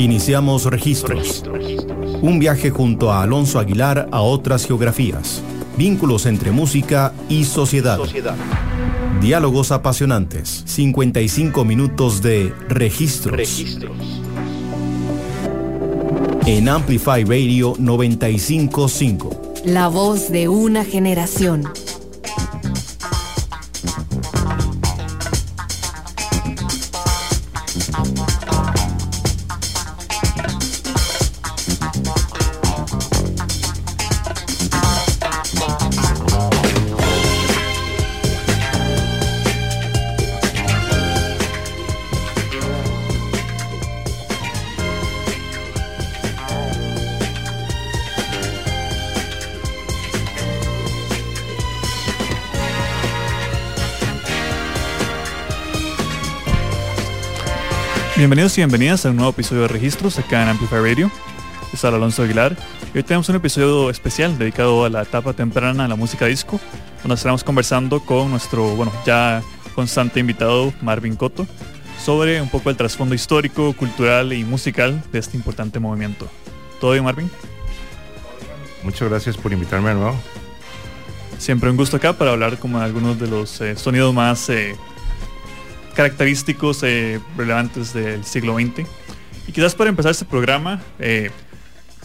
Iniciamos registros. Un viaje junto a Alonso Aguilar a otras geografías. Vínculos entre música y sociedad. Diálogos apasionantes. 55 minutos de registros. En Amplify Radio 955. La voz de una generación. Bienvenidos y bienvenidas a un nuevo episodio de Registros acá en Amplify Radio. Es Alonso Aguilar y hoy tenemos un episodio especial dedicado a la etapa temprana de la música disco, donde estaremos conversando con nuestro, bueno, ya constante invitado Marvin Cotto sobre un poco el trasfondo histórico, cultural y musical de este importante movimiento. ¿Todo bien, Marvin? Muchas gracias por invitarme de nuevo. Siempre un gusto acá para hablar como de algunos de los eh, sonidos más eh, característicos eh, relevantes del siglo XX. Y quizás para empezar este programa, eh,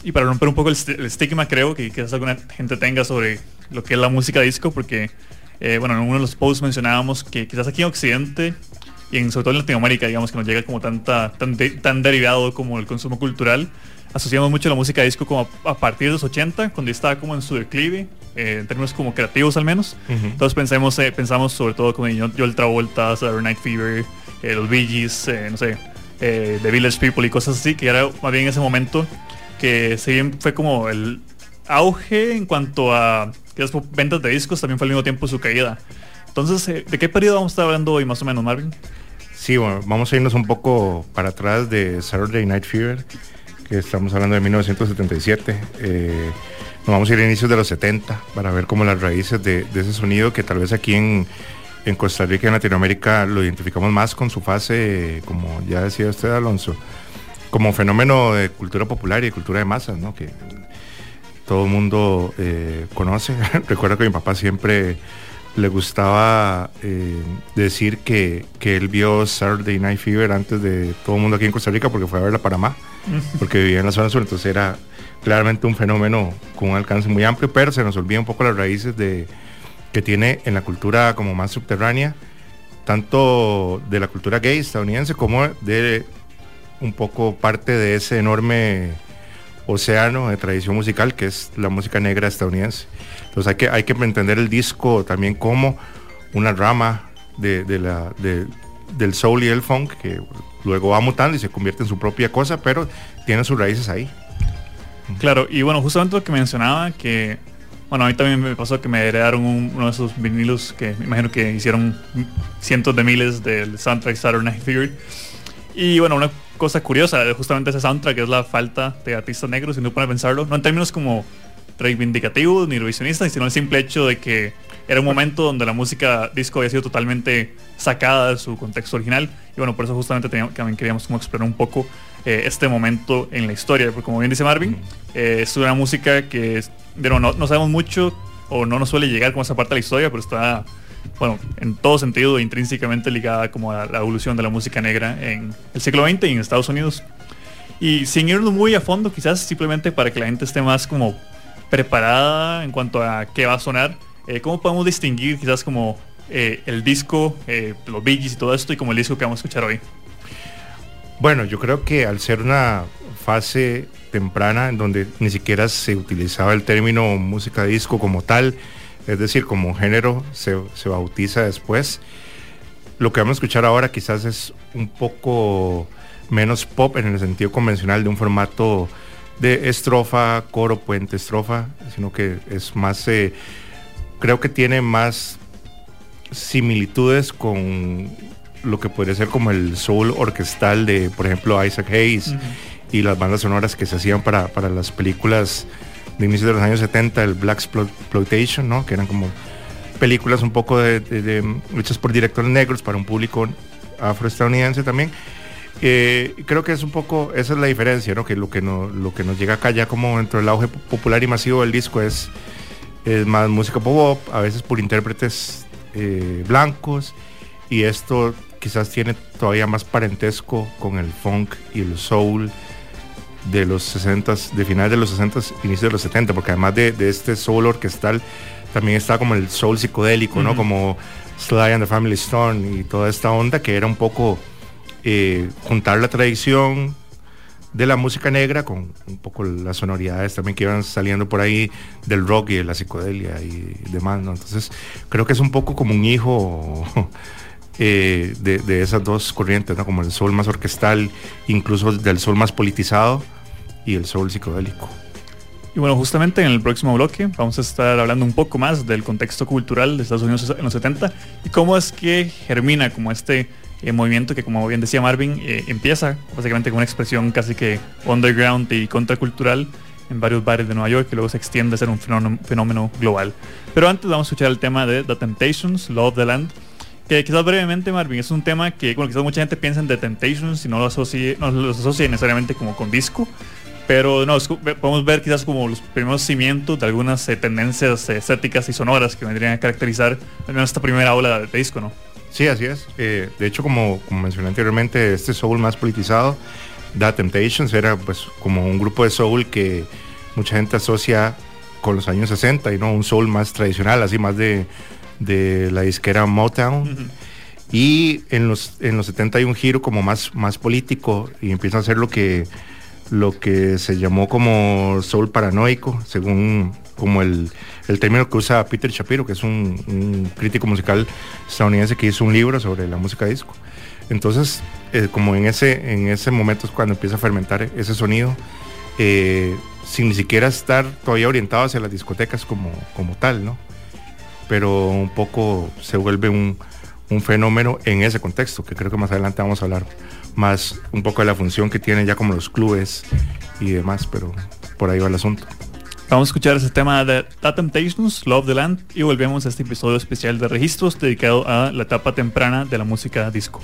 y para romper un poco el, estigma creo que quizás alguna gente tenga sobre lo que es la música disco, porque eh, bueno, en uno de los posts mencionábamos que quizás aquí en Occidente y en, sobre todo en Latinoamérica, digamos que nos llega como tanta, tan, tan derivado como el consumo cultural, asociamos mucho la música disco como a, partir de los 80, cuando estaba como en su declive, eh, en términos como creativos al menos. Entonces pensemos, eh, pensamos sobre todo con Joel Travolta, Saturday Night Fever, eh, los Bee Gees, no sé, The Village People y cosas así, que era más bien ese momento que si bien fue como el auge en cuanto a ventas de discos, también fue al mismo tiempo su caída. Entonces, ¿de qué periodo vamos a estar hablando hoy más o menos, Marvin? Sí, bueno, vamos a irnos un poco para atrás de Saturday Night Fever que estamos hablando de 1977. Eh, nos vamos a ir a inicios de los 70 para ver como las raíces de, ese sonido que tal vez aquí en, Costa Rica y en Latinoamérica lo identificamos más con su fase, como ya decía usted Alonso, como fenómeno de cultura popular y de cultura de masas, ¿no? que todo el mundo eh, conoce. Recuerdo que mi papá siempre le gustaba eh, decir que, que, él vio Saturday Night Fever antes de todo el mundo aquí en Costa Rica porque fue a ver la Panamá, porque vivía en la zona sur, entonces era claramente un fenómeno con un alcance muy amplio, pero se nos olvida un poco las raíces de, que tiene en la cultura como más subterránea, tanto de la cultura gay estadounidense como de un poco parte de ese enorme océano de tradición musical que es la música negra estadounidense. Entonces hay que, hay que entender el disco también como una rama de, la, del soul y el funk que luego va mutando y se convierte en su propia cosa, pero tiene sus raíces ahí. Claro, y bueno, justamente lo que mencionaba, que bueno, a mí también me pasó que me heredaron uno de esos vinilos que me imagino que hicieron cientos de miles del soundtrack Saturday Night Fever. Y bueno, una cosa curiosa de justamente ese soundtrack es la falta de artistas negros, si no pone pensarlo, no en términos como reivindicativos ni revisionistas, sino el simple hecho de que era un momento donde la música disco había sido totalmente sacada de su contexto original y bueno, por eso justamente también queríamos como explorar un poco eh, este momento en la historia, porque como bien dice Marvin, eh, es una música que no, no sabemos mucho o no nos suele llegar como esa parte de la historia, pero está bueno, en todo sentido intrínsecamente ligada como a la evolución de la música negra en el siglo XX y en Estados Unidos. Y sin irnos muy a fondo, quizás simplemente para que la gente esté más como preparada en cuanto a qué va a sonar. Eh, ¿Cómo podemos distinguir quizás como eh, el disco, eh, los Bee y todo esto y como el disco que vamos a escuchar hoy? Bueno, yo creo que al ser una fase temprana en donde ni siquiera se utilizaba el término música disco como tal, es decir, como género se, se bautiza después, lo que vamos a escuchar ahora quizás es un poco menos pop en el sentido convencional de un formato de estrofa, coro, puente, estrofa, sino que es más, eh, creo que tiene más similitudes con lo que podría ser como el soul orquestal de, por ejemplo, Isaac Hayes y las bandas sonoras que se hacían para, para las películas de inicio de los años 70, el Black Exploitation, ¿no? que eran como películas un poco de, hechas por directores negros para un público afroestadounidense también. Eh, creo que es un poco, esa es la diferencia, ¿no? Que lo que, no, lo que nos llega acá ya como dentro del auge popular y masivo del disco es, es más música pop, a veces por intérpretes eh, blancos, y esto quizás tiene todavía más parentesco con el funk y el soul de los 60, de finales de los 60, inicios de los 70, porque además de, este soul orquestal, también está como el soul psicodélico, ¿no? Como Sly and the Family Stone y toda esta onda que era un poco eh, juntar la tradición de la música negra con un poco las sonoridades también que iban saliendo por ahí del rock y de la psicodelia y demás, ¿no? Entonces creo que es un poco como un hijo eh, de, esas dos corrientes, ¿no? Como el soul más orquestal, incluso del soul más politizado y el soul psicodélico. Y bueno, justamente en el próximo bloque vamos a estar hablando un poco más del contexto cultural de Estados Unidos en los 70 y cómo es que germina como este eh, movimiento que como bien decía Marvin eh, empieza básicamente con una expresión casi que underground y contracultural en varios bares de Nueva York que luego se extiende a ser un fenómeno, fenómeno global. Pero antes vamos a escuchar el tema de The Temptations, Love the Land, que quizás brevemente Marvin es un tema que bueno, quizás mucha gente piensa en The Temptations y no lo asocie, no lo asocie necesariamente como con disco, pero no, podemos ver quizás como los primeros cimientos de algunas eh, tendencias estéticas y sonoras que vendrían a caracterizar al esta primera ola de, disco, ¿no? Sí, así es. Eh, de hecho, como, como, mencioné anteriormente, este soul más politizado, The Temptations, era pues como un grupo de soul que mucha gente asocia con los años 60 y no un soul más tradicional, así más de, de la disquera Motown. Y en los, en los 70 hay un giro como más, más político y empieza a hacer lo que lo que se llamó como soul paranoico, según como el, término que usa Peter Shapiro, que es un, crítico musical estadounidense que hizo un libro sobre la música disco. Entonces, eh, como en ese, en ese momento es cuando empieza a fermentar ese sonido, eh, sin ni siquiera estar todavía orientado hacia las discotecas como, como tal, ¿no? Pero un poco se vuelve un, un fenómeno en ese contexto, que creo que más adelante vamos a hablar más un poco de la función que tienen ya como los clubes y demás, pero por ahí va el asunto. Vamos a escuchar ese tema de The Temptations, Love the Land, y volvemos a este episodio especial de registros dedicado a la etapa temprana de la música disco.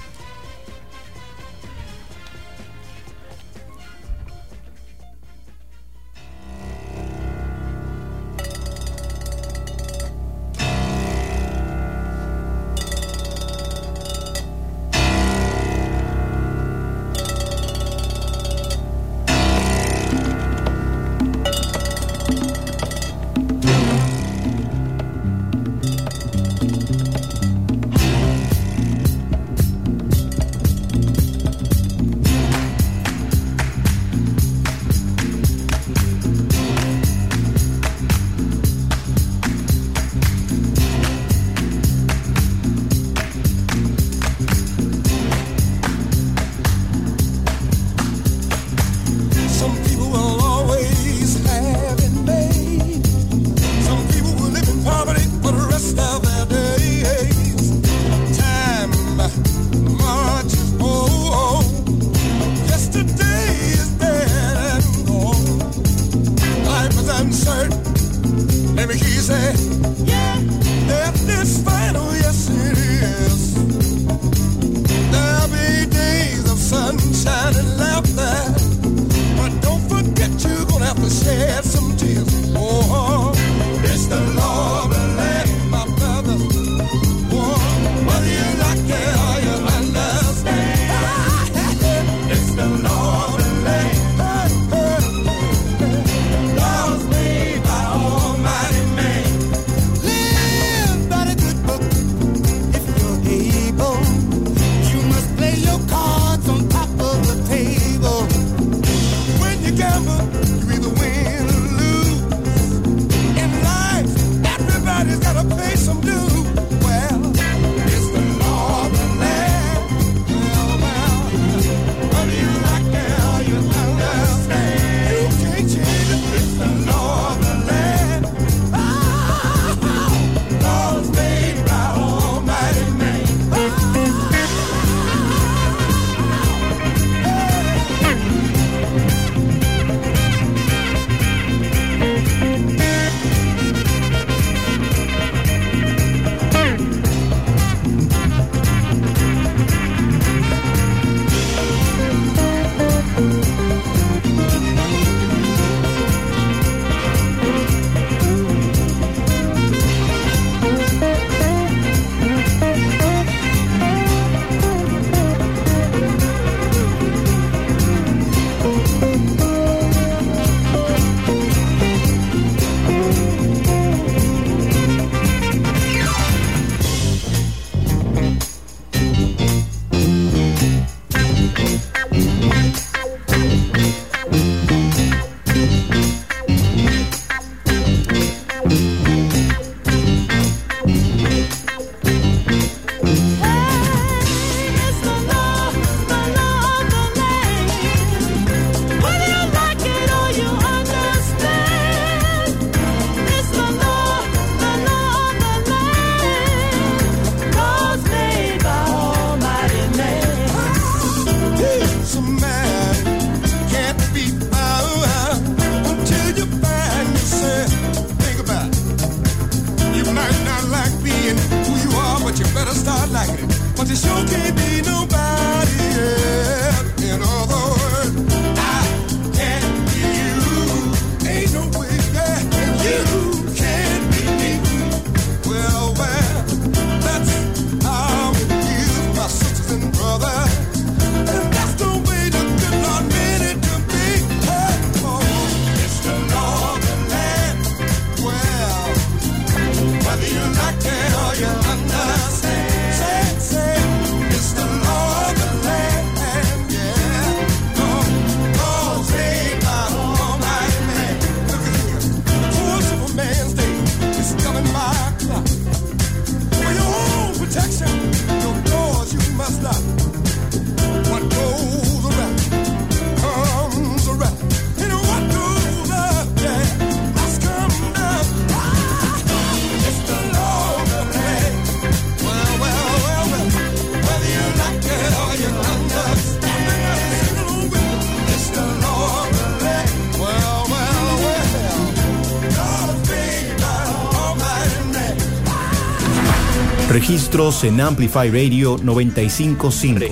En Amplify Radio 955.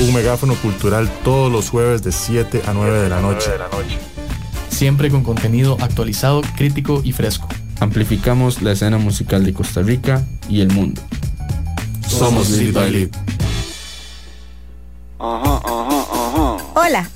Un megáfono cultural todos los jueves de 7 a 9 de la noche. Siempre con contenido actualizado, crítico y fresco. Amplificamos la escena musical de Costa Rica y el mundo. Somos Lead by Lead.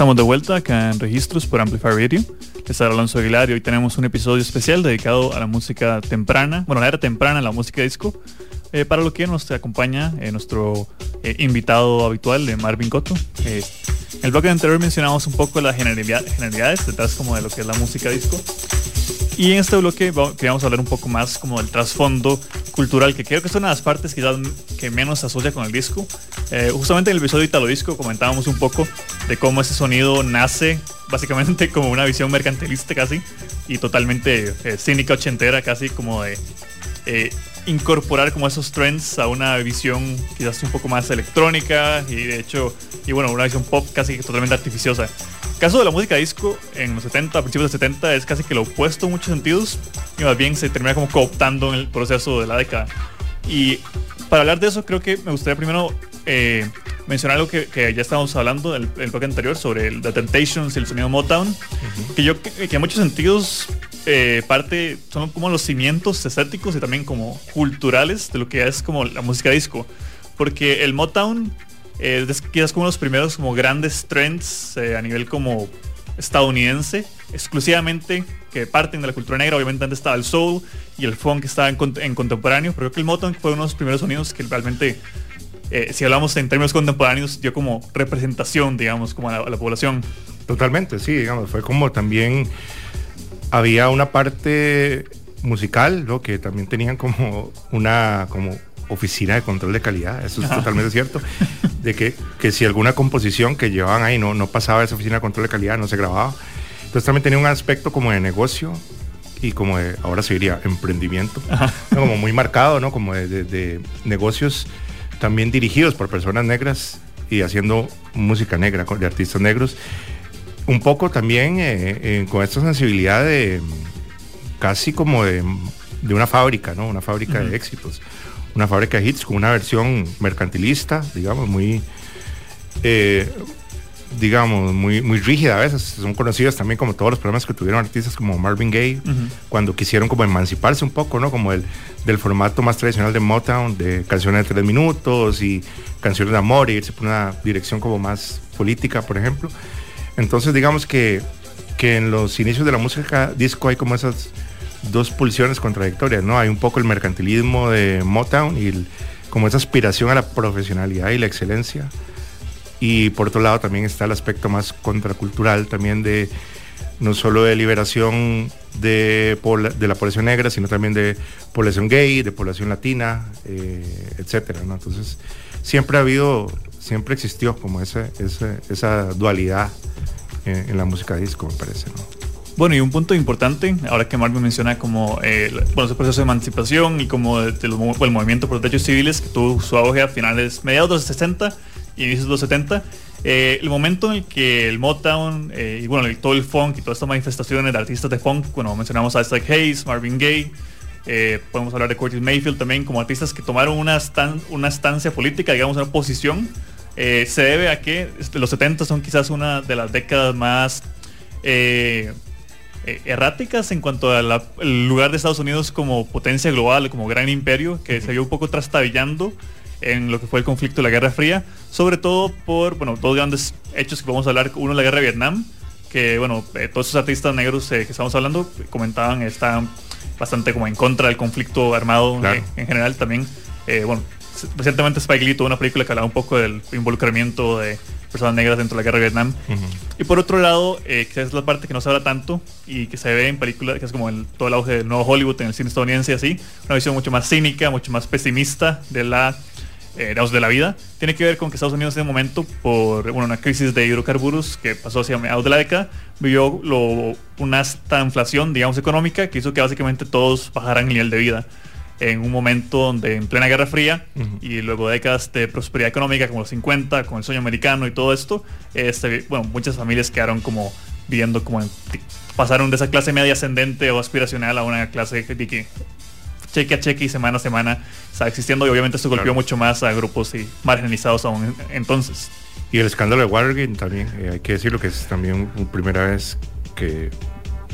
Estamos de vuelta acá en Registros por Amplify Radio. Les habla Alonso Aguilar y hoy tenemos un episodio especial dedicado a la música temprana, bueno, la era temprana, la música disco, eh, para lo que nos acompaña eh, nuestro eh, invitado habitual, de Marvin Cotto. en el bloque anterior mencionamos un poco las generalidades detrás como de lo que es la música disco. Y en este bloque queríamos hablar un poco más como del trasfondo cultural, que creo que es una de las partes quizás que menos se asocia con el disco. Eh, justamente en el episodio de Italo Disco comentábamos un poco de cómo ese sonido nace básicamente como una visión mercantilista casi y totalmente eh, cínica ochentera, casi como de eh, incorporar como esos trends a una visión quizás un poco más electrónica y de hecho, y bueno, una visión pop casi totalmente artificiosa caso de la música disco en los 70, a principios de 70, es casi que lo opuesto en muchos sentidos y más bien se termina como cooptando en el proceso de la década. Y para hablar de eso, creo que me gustaría primero eh, mencionar algo que, ya estábamos hablando en el, bloque anterior sobre el, The Temptations y el sonido Motown, que yo que, en muchos sentidos eh, parte son como los cimientos estéticos y también como culturales de lo que es como la música disco. Porque el Motown es quizás como los primeros como grandes trends eh, a nivel como estadounidense, exclusivamente que parten de la cultura negra. Obviamente antes estaba el soul y el funk que estaba en, contemporáneo, pero creo que el Motown fue uno de los primeros sonidos que realmente, eh, si hablamos en términos contemporáneos, dio como representación, digamos, como a la, población. Totalmente, sí, digamos, fue como también había una parte musical, lo que también tenían como una como oficina de control de calidad, eso es totalmente cierto, de que, que, si alguna composición que llevaban ahí no, no pasaba esa oficina de control de calidad, no se grababa. Entonces también tenía un aspecto como de negocio y como de, ahora se diría, emprendimiento, como muy marcado, ¿no? Como de, negocios también dirigidos por personas negras y haciendo música negra de artistas negros. Un poco también eh, eh, con esta sensibilidad de casi como de, una fábrica, ¿no? Una fábrica de éxitos una fábrica de hits con una versión mercantilista, digamos, muy, eh, digamos, muy, muy rígida a veces. Son conocidas también como todos los problemas que tuvieron artistas como Marvin Gaye, cuando quisieron como emanciparse un poco, ¿no? Como el, del formato más tradicional de Motown, de canciones de tres minutos y canciones de amor, y irse por una dirección como más política, por ejemplo. Entonces, digamos que, que en los inicios de la música disco hay como esas dos pulsiones contradictorias, ¿no? Hay un poco el mercantilismo de Motown y como esa aspiración a la profesionalidad y la excelencia. Y por otro lado también está el aspecto más contracultural también de no solo de liberación de, de la población negra, sino también de población gay, de población latina, eh, etcétera. Entonces siempre ha habido, siempre existió como ese, esa dualidad en, la música disco, me parece, ¿no? Bueno, y un punto importante, ahora que Marvin menciona como eh, bueno, ese proceso de emancipación y como el movimiento por los derechos civiles que tuvo su auge a finales, mediados de los 60 y inicios de los 70, eh, el momento en el que el Motown eh, y bueno, todo el funk y todas estas manifestaciones de artistas de funk, bueno, mencionamos a Isaac Hayes, Marvin Gaye, podemos hablar de Curtis Mayfield también como artistas que tomaron una, una estancia política, digamos, una posición, se debe a que este, los 70 son quizás una de las décadas más eh, erráticas en cuanto al lugar de Estados Unidos como potencia global, como gran imperio, que se vio un poco trastabillando en lo que fue el conflicto de la Guerra Fría, sobre todo por, bueno, dos grandes hechos que podemos hablar, uno la Guerra de Vietnam, que, bueno, eh, todos esos artistas negros eh, que estamos hablando comentaban, están bastante como en contra del conflicto armado en general también. bueno, recientemente Spike Lee tuvo una película que hablaba un poco del involucramiento de personas negras dentro de la guerra de Vietnam. Y por otro lado, eh, que es la parte que no se habla tanto y que se ve en películas, que es como el, todo el auge del nuevo Hollywood en el cine estadounidense y así, una visión mucho más cínica, mucho más pesimista de la eh, de la vida, tiene que ver con que Estados Unidos en ese momento, por bueno, una crisis de hidrocarburos que pasó hacia mediados de la década, vivió lo, una alta inflación, digamos, económica, que hizo que básicamente todos bajaran el nivel de vida en un momento donde en plena Guerra Fría y luego décadas de prosperidad económica como los 50, con el sueño americano y todo esto, este, bueno, muchas familias quedaron como viendo como pasaron de esa clase media ascendente o aspiracional a una clase de que cheque a cheque y semana a semana está existiendo y obviamente esto golpeó mucho más a grupos y marginalizados aún entonces. Y el escándalo de Watergate también, eh, hay que decirlo que es también primera vez que,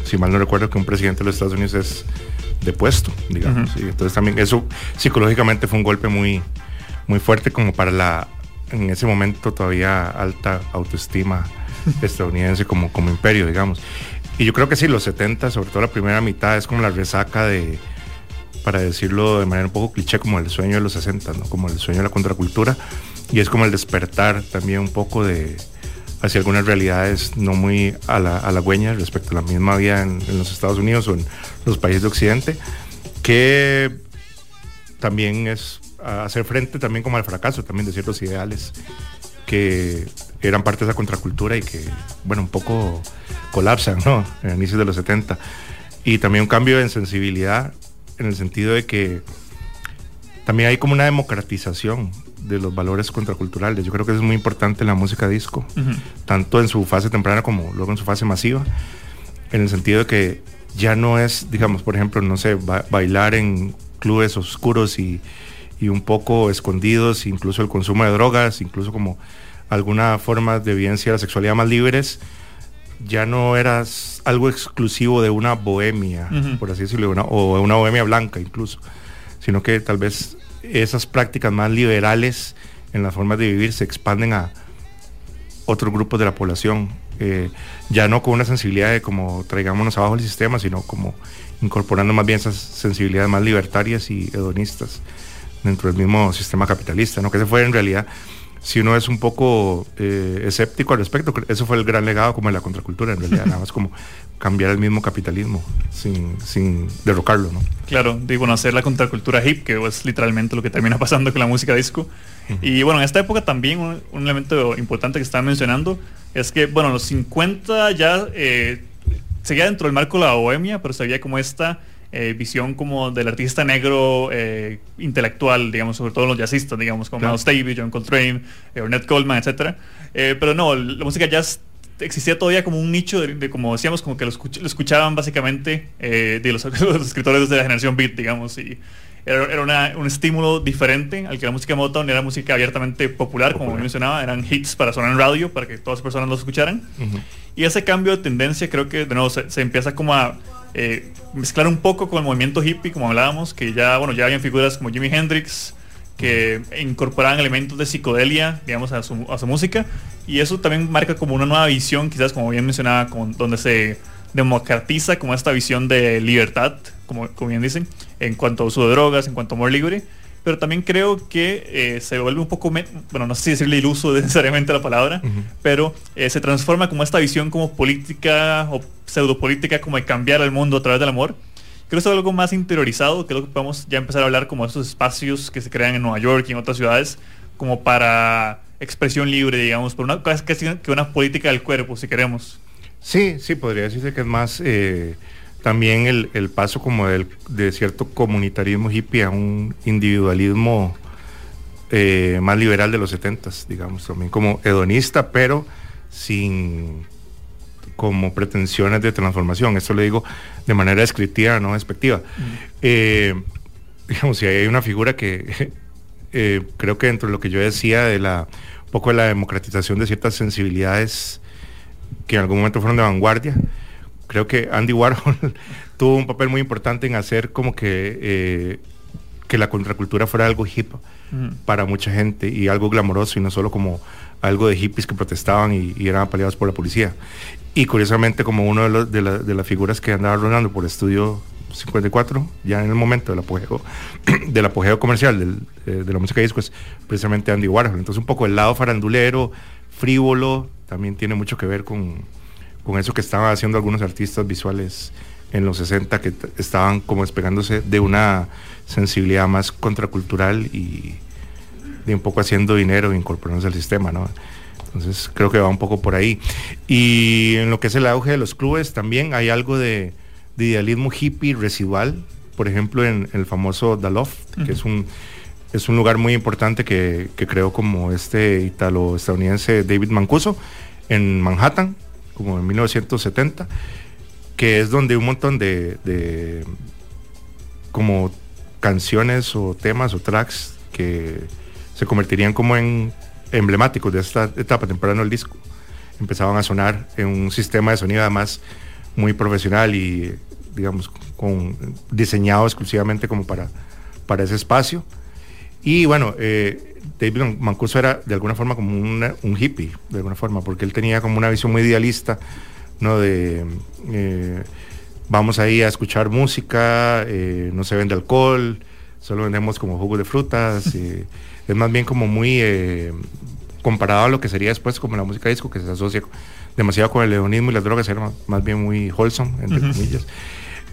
si mal no recuerdo, que un presidente de los Estados Unidos es depuesto, digamos. y entonces también eso psicológicamente fue un golpe muy, muy fuerte como para la, en ese momento todavía alta autoestima estadounidense como, como imperio, digamos. Y yo creo que sí, los 70, sobre todo la primera mitad, es como la resaca de, para decirlo de manera un poco cliché, como el sueño de los 60, ¿no? como el sueño de la contracultura. Y es como el despertar también un poco de hacia algunas realidades no muy a la, a respecto a la misma vida en, los Estados Unidos o en los países de Occidente, que también es hacer frente también como al fracaso también de ciertos ideales que eran parte de esa contracultura y que, bueno, un poco colapsan, ¿no? En inicios de los 70. Y también un cambio en sensibilidad en el sentido de que también hay como una democratización de los valores contraculturales. Yo creo que es muy importante en la música disco, tanto en su fase temprana como luego en su fase masiva, en el sentido de que ya no es, digamos, por ejemplo, no sé, bailar en clubes oscuros y, y un poco escondidos, incluso el consumo de drogas, incluso como alguna forma de evidencia de la sexualidad más libres, ya no eras algo exclusivo de una bohemia, por así decirlo, una, o una bohemia blanca incluso, sino que tal vez esas prácticas más liberales en las formas de vivir se expanden a otros grupos de la población, eh, ya no con una sensibilidad de como traigámonos abajo el sistema, sino como incorporando más bien esas sensibilidades más libertarias y hedonistas dentro del mismo sistema capitalista, ¿no? que se fue en realidad si uno es un poco eh, escéptico al respecto, eso fue el gran legado como de la contracultura, en realidad, nada más como cambiar el mismo capitalismo sin, sin derrocarlo, ¿no? Claro, digo, bueno, hacer la contracultura hip, que es literalmente lo que termina pasando con la música disco. Y bueno, en esta época también un, elemento importante que están mencionando es que, bueno, los 50 ya eh, seguía dentro del marco de la bohemia, pero se veía como esta eh, visión como del artista negro eh, intelectual, digamos, sobre todo los jazzistas, digamos, como Miles Davis, John Coltrane, eh, Ornette Coleman, etc. pero no, la música jazz existía todavía como un nicho de, como decíamos, como que lo, escuchaban básicamente de los, escritores de la generación beat, digamos, y era, un estímulo diferente al que la música de Motown era música abiertamente popular, como mencionaba, eran hits para sonar en radio, para que todas las personas los escucharan. Y ese cambio de tendencia creo que de nuevo se empieza como a eh, mezclar un poco con el movimiento hippie, como hablábamos, que ya, bueno, ya habían figuras como Jimi Hendrix, que incorporaban elementos de psicodelia, digamos, a su, música. Y eso también marca como una nueva visión, quizás como bien mencionaba, donde se democratiza como esta visión de libertad, como, como bien dicen, en cuanto a uso de drogas, en cuanto a amor libre pero también creo que eh, se vuelve un poco, bueno, no sé si decirle iluso necesariamente la palabra, pero eh, se transforma como esta visión como política o pseudopolítica como de cambiar el mundo a través del amor. Creo que es algo más interiorizado, lo que podemos ya empezar a hablar como estos espacios que se crean en Nueva York y en otras ciudades, como para expresión libre, digamos, por una cosa que una política del cuerpo, si queremos. Sí, sí, podría decirse que es más... Eh también el, paso como de cierto comunitarismo hippie a un individualismo eh, más liberal de los 70 digamos, también como hedonista, pero sin como pretensiones de transformación. Esto lo digo de manera descriptiva, no despectiva. Eh, digamos, si hay una figura que eh, creo que dentro de lo que yo decía de la un poco de la democratización de ciertas sensibilidades que en algún momento fueron de vanguardia, creo que Andy Warhol tuvo un papel muy importante en hacer como que, eh, que la contracultura fuera algo hip para mucha gente y algo glamoroso y no solo como algo de hippies que protestaban y, eran apaleados por la policía. Y curiosamente como uno de, de, las figuras que andaba rondando por Estudio 54, ya en el momento del apogeo, del apogeo comercial eh, de la música disco es precisamente Andy Warhol. Entonces un poco el lado farandulero, frívolo, también tiene mucho que ver con, con eso que estaban haciendo algunos artistas visuales en los 60 que estaban como despegándose de una sensibilidad más contracultural y, de un poco haciendo dinero e incorporándose al sistema, ¿no? Entonces creo que va un poco por ahí. Y en lo que es el auge de los clubes también hay algo de, idealismo hippie residual, por ejemplo en, el famoso The Loft, que es un, es un lugar muy importante que, creó como este italo-estadounidense David Mancuso en Manhattan, como en 1970, que es donde un montón de, de como canciones o temas o tracks que se convertirían como en emblemáticos de esta etapa temprana del disco. Empezaban a sonar en un sistema de sonido además muy profesional y digamos con, diseñado exclusivamente como para, para ese espacio. Y bueno, eh, David Mancuso era de alguna forma como un hippie, de alguna forma, porque él tenía como una visión muy idealista, ¿no? De eh, vamos ahí a escuchar música, eh, no se vende alcohol, solo vendemos como jugos de frutas. es más bien como muy eh, comparado a lo que sería después como la música disco, que se asocia demasiado con el leonismo y las drogas, era más, bien muy wholesome, entre comillas.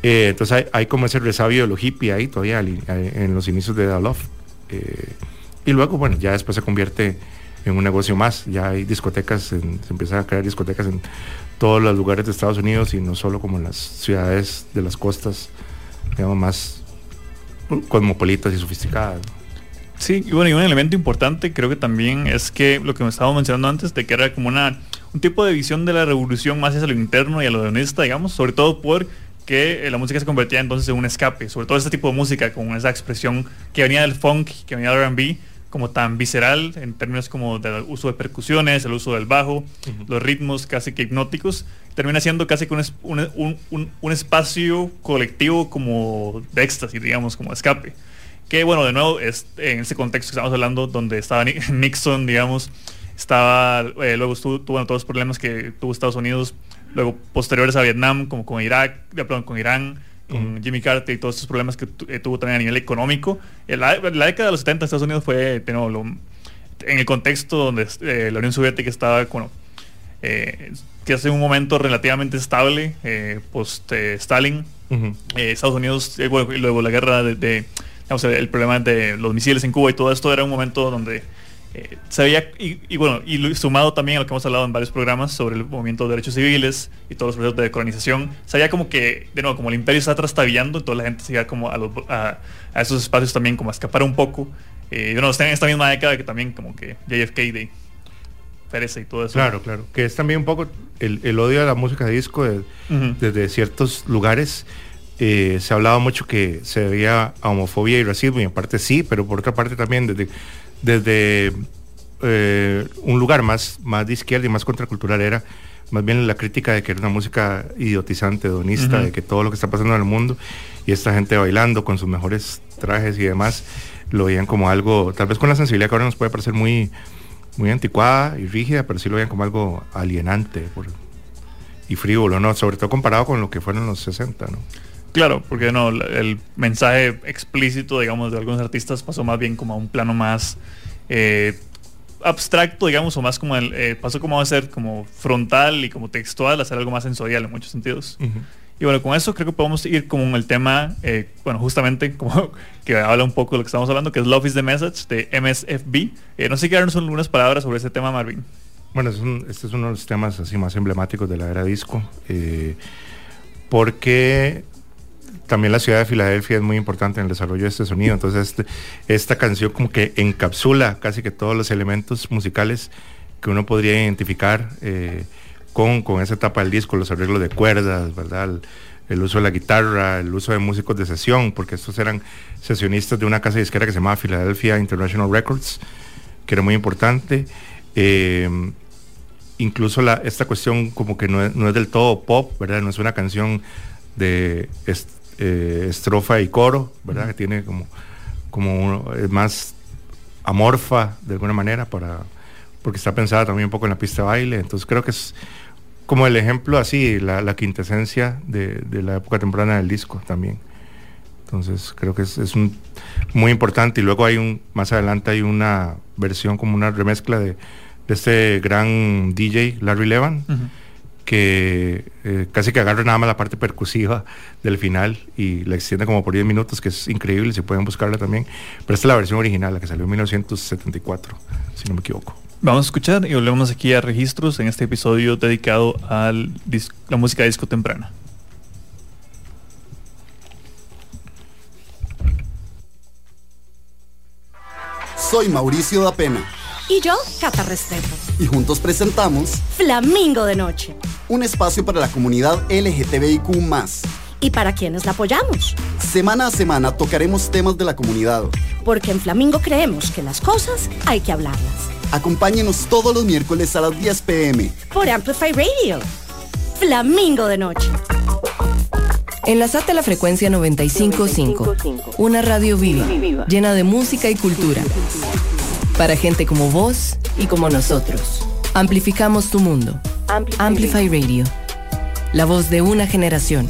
Entonces hay, como ese resabio de lo hippie ahí todavía en los inicios de The Love. Y luego, bueno, ya después se convierte en un negocio más. Ya hay discotecas, se empiezan a crear discotecas en todos los lugares de Estados Unidos y no solo como en las ciudades de las costas, digamos, más cosmopolitas y sofisticadas. Sí, y bueno, y un elemento importante creo que también es que lo que me estábamos mencionando antes, de que era como una, un tipo de visión de la revolución más hacia lo interno y a lo honesta, digamos, sobre todo por que la música se convertía entonces en un escape, sobre todo este tipo de música con esa expresión que venía del funk, que venía del R&B, como tan visceral en términos como del uso de percusiones, el uso del bajo, los ritmos casi que hipnóticos, termina siendo casi que un, un, espacio colectivo como de éxtasis, digamos, como escape. Que bueno, de nuevo, es en ese contexto que estamos hablando, donde estaba Nixon, digamos, estaba, eh, luego tuvo todos los problemas que tuvo Estados Unidos, luego posteriores a Vietnam, como con Irak, perdón, con Irán, con Jimmy Carter y todos estos problemas que eh, tuvo también a nivel económico. En la, década de los 70 Estados Unidos fue en el contexto donde eh, la Unión Soviética estaba, bueno, eh, que hace un momento relativamente estable, post Stalin. Estados Unidos, luego la guerra de, el problema de los misiles en Cuba y todo esto era un momento donde eh, se veía, y, bueno, y sumado también a lo que hemos hablado en varios programas sobre el movimiento de derechos civiles y todos los procesos de decolonización, se veía como que, de nuevo, como el imperio está trastabillando, toda la gente se iba como a, esos espacios también como a escapar un poco. Eh, bueno, está en esta misma década que también como que JFK de perece y todo eso. Claro, claro, que es también un poco el, odio a la música de disco desde ciertos lugares. Eh, se ha hablado mucho que se debía a homofobia y racismo, y en parte sí, pero por otra parte también desde desde eh, un lugar más, más de izquierda y más contracultural era más bien la crítica de que era una música idiotizante, donista, de que todo lo que está pasando en el mundo y esta gente bailando con sus mejores trajes y demás, lo veían como algo, tal vez con la sensibilidad que ahora nos puede parecer muy, muy anticuada y rígida, pero sí lo veían como algo alienante y frívolo, ¿no? Sobre todo comparado con lo que fueron los 60, ¿no? Claro, porque no, el mensaje explícito, digamos, de algunos artistas pasó más bien como a un plano más eh, abstracto, digamos, o más como el, eh, pasó como a ser como frontal y como textual, a ser algo más sensorial en muchos sentidos. Y bueno, con eso creo que podemos ir con el tema, eh, bueno, justamente como que habla un poco de lo que estamos hablando, que es Love is the Message de MSFB. no sé qué darnos algunas palabras sobre ese tema, Marvin. Bueno, este es uno de los temas así más emblemáticos de la era disco, porque también la ciudad de Filadelfia es muy importante en el desarrollo de este sonido. Entonces, este, esta canción como que encapsula casi que todos los elementos musicales que uno podría identificar eh, con, con esa etapa del disco, los arreglos de cuerdas, ¿verdad? El, uso de la guitarra, el uso de músicos de sesión, porque estos eran sesionistas de una casa disquera que se llamaba Philadelphia International Records, que era muy importante. Eh, incluso esta cuestión como que no es, no es, del todo pop, ¿verdad? No es una canción de eh, estrofa y coro, ¿verdad? Que tiene como, como más amorfa de alguna manera para porque está pensada también un poco en la pista de baile. Entonces creo que es como el ejemplo así, la, quintesencia de, la época temprana del disco también. Entonces creo que es, un, muy importante. Y luego hay un, más adelante hay una versión como una remezcla de, este gran DJ Larry Levan, que eh, casi que agarra nada más la parte percusiva del final y la extiende como por 10 minutos, que es increíble, si pueden buscarla también. Pero esta es la versión original, la que salió en 1974, si no me equivoco. Vamos a escuchar y volvemos aquí a registros en este episodio dedicado a la música disco temprana. Soy Mauricio da Pena. Y yo, Cata Restrepo. Y juntos presentamos Flamingo de Noche. Un espacio para la comunidad LGTBIQ. Y para quienes la apoyamos. Semana a semana tocaremos temas de la comunidad. Porque en Flamingo creemos que las cosas hay que hablarlas. Acompáñenos todos los miércoles a las 10 pm. Por Amplify Radio. Flamingo de Noche. Enlazate a la frecuencia 955, una radio viva, llena de música y cultura. Para gente como vos y como nosotros. Amplificamos tu mundo. Amplify Radio. La voz de una generación.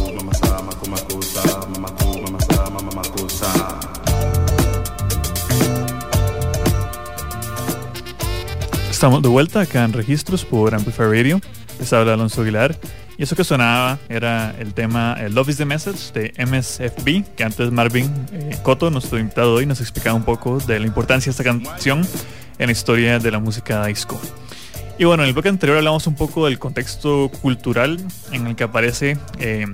Estamos de vuelta acá en Registros por Amplify Radio. Les habla Alonso Aguilar. Y eso que sonaba era el tema el Love is the Message de MSFB, que antes Marvin eh, Cotto, nuestro invitado hoy, nos explicaba un poco de la importancia de esta canción en la historia de la música disco. Y bueno, en el bloque anterior hablamos un poco del contexto cultural en el que aparece, eh,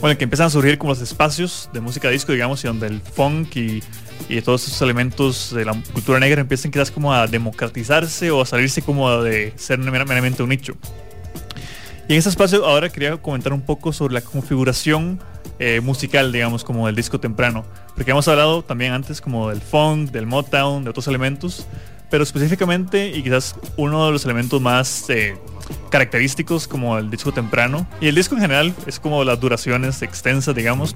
bueno, en que empiezan a surgir como los espacios de música disco, digamos, y donde el funk y y todos esos elementos de la cultura negra empiezan quizás como a democratizarse o a salirse como de ser meramente un nicho. Y en ese espacio ahora quería comentar un poco sobre la configuración eh, musical, digamos, como del disco temprano. Porque hemos hablado también antes como del funk, del Motown, de otros elementos, pero específicamente y quizás uno de los elementos más eh, característicos como el disco temprano. Y el disco en general es como las duraciones extensas, digamos,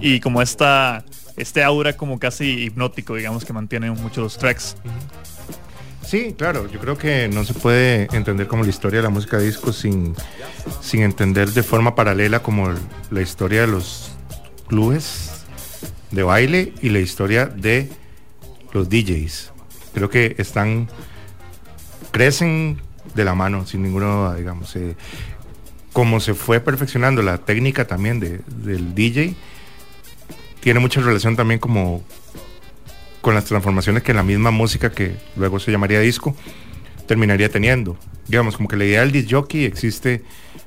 y como esta este aura como casi hipnótico, digamos, que mantiene muchos los tracks. Sí, claro, yo creo que no se puede entender como la historia de la música disco sin, sin entender de forma paralela como la historia de los clubes de baile y la historia de los DJs. Creo que están, crecen de la mano, sin ninguna digamos. Eh, como se fue perfeccionando la técnica también de, del DJ, tiene mucha relación también como con las transformaciones que la misma música que luego se llamaría disco terminaría teniendo. Digamos, como que la idea del disc jockey existe,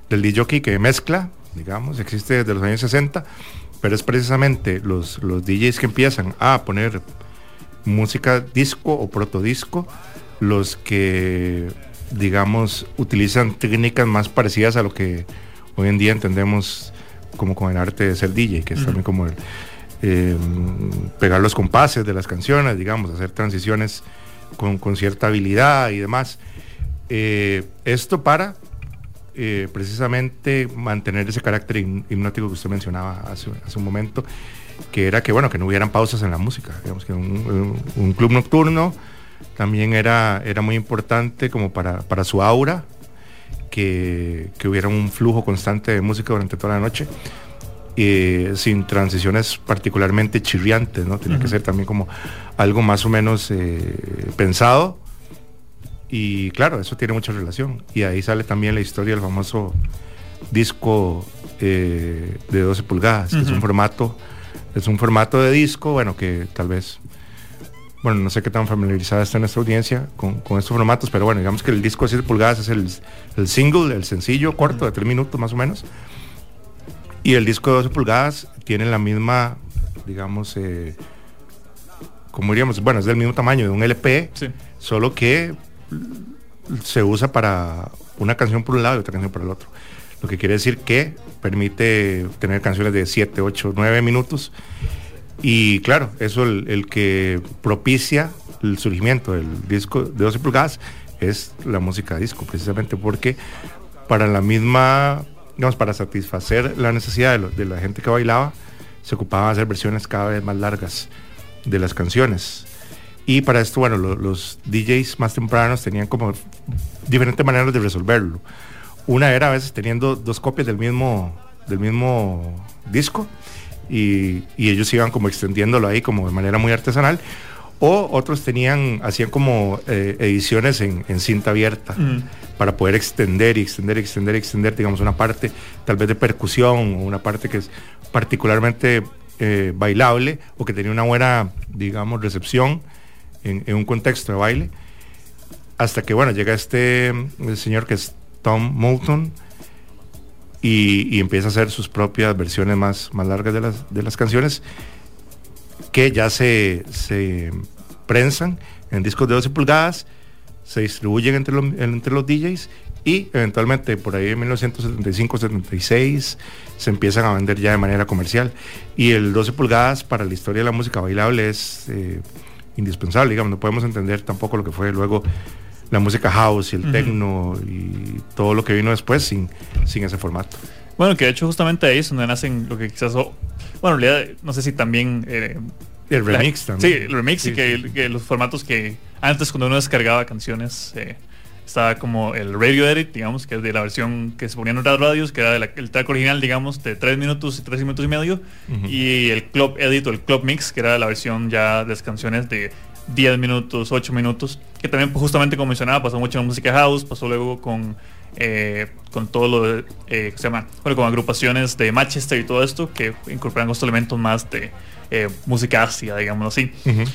del disc jockey que mezcla, digamos, existe desde los años 60, pero es precisamente los, los DJs que empiezan a poner música disco o protodisco los que, digamos, utilizan técnicas más parecidas a lo que hoy en día entendemos como con el arte de ser DJ, que es también como el, eh, pegar los compases de las canciones, digamos, hacer transiciones con, cierta habilidad y demás. Eh, esto para eh, precisamente mantener ese carácter hipnótico que usted mencionaba hace, un momento, que era que bueno, que no hubieran pausas en la música, digamos que un, club nocturno también era, muy importante como para, su aura, que hubiera un flujo constante de música durante toda la noche sin transiciones particularmente chirriantes, ¿no? Tenía que ser también como algo más o menos eh, pensado. Y claro, eso tiene mucha relación. Y ahí sale también la historia del famoso disco eh, de 12 pulgadas, que es un formato, es un formato de disco, bueno, que tal vez, bueno, no sé qué tan familiarizada está nuestra audiencia con, estos formatos, pero bueno, digamos que el disco de 7 pulgadas es el, single, el sencillo corto de 3 minutos más o menos y el disco de 12 pulgadas tiene la misma, digamos, eh, como diríamos, bueno, es del mismo tamaño de un LP, solo que se usa para una canción por un lado y otra canción por el otro. Lo que quiere decir que permite tener canciones de 7, 8, 9 minutos. Y claro, eso el, el que propicia el surgimiento del disco de 12 pulgadas es la música disco, precisamente porque para la misma digamos, para satisfacer la necesidad de, la gente que bailaba, se ocupaban hacer versiones cada vez más largas de las canciones. Y para esto, bueno, los DJs más tempranos tenían como diferentes maneras de resolverlo. Una era a veces teniendo dos copias del mismo, del mismo disco y, ellos iban como extendiéndolo ahí como de manera muy artesanal. O otros tenían, hacían como eh, ediciones en, cinta abierta. Mm para poder extender y extender y extender y extender, digamos, una parte tal vez de percusión o una parte que es particularmente eh, bailable o que tenía una buena, digamos, recepción en, un contexto de baile. Hasta que, bueno, llega este señor que es Tom Moulton y, empieza a hacer sus propias versiones más, más largas de las, de las canciones que ya se, se prensan en discos de 12 pulgadas se distribuyen entre los, entre los DJs y eventualmente por ahí en 1975-76 se empiezan a vender ya de manera comercial. Y el 12 pulgadas para la historia de la música bailable es eh, indispensable, digamos, no podemos entender tampoco lo que fue luego la música house y el techno y todo lo que vino después sin, sin ese formato. Bueno, que de hecho justamente ahí es donde nacen lo que quizás, bueno, en realidad no sé si también... Eh, el remix también. Sí, el remix y que, los formatos que antes cuando uno descargaba canciones eh, estaba como el radio edit, digamos, que es de la versión que se ponían en las radios, que era el track original, digamos, de 3 minutos y 3 minutos y medio, y el club edit o el club mix, que era la versión ya de las canciones de 10 minutos, 8 minutos, que también pues, justamente como mencionaba, pasó mucho en música house, pasó luego con eh, con todo lo de, eh, se llama, bueno, con agrupaciones de Manchester y todo esto que incorporan estos elementos más de eh, música ácida, digamos así.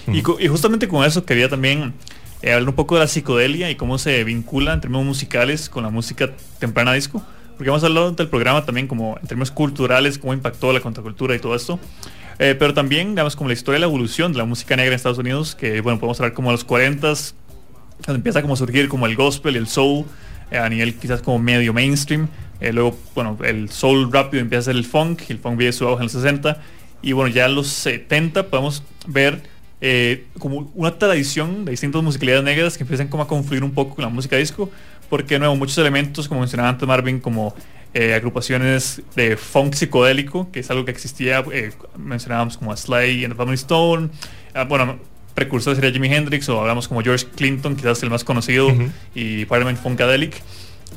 Y, y, justamente con eso quería también eh, hablar un poco de la psicodelia y cómo se vincula en términos musicales con la música temprana disco. Porque hemos hablado del programa también como en términos culturales, cómo impactó la contracultura y todo esto. Eh, pero también, digamos, como la historia de la evolución de la música negra en Estados Unidos, que bueno, podemos hablar como a los 40 cuando empieza como a surgir como el gospel y el soul, a nivel quizás como medio mainstream. luego, bueno, el soul rápido empieza a ser el funk, el funk viene su auge en los 60. Y bueno, ya en los 70 podemos ver eh, como una tradición de distintas musicalidades negras que empiezan como a confluir un poco con la música disco, porque de nuevo muchos elementos, como mencionaba antes Marvin, como eh, agrupaciones de funk psicodélico, que es algo que existía, eh, mencionábamos como a Sly and the Family Stone, ah, bueno, precursor sería Jimi Hendrix o hablamos como George Clinton, quizás el más conocido, y Parliament Funkadelic,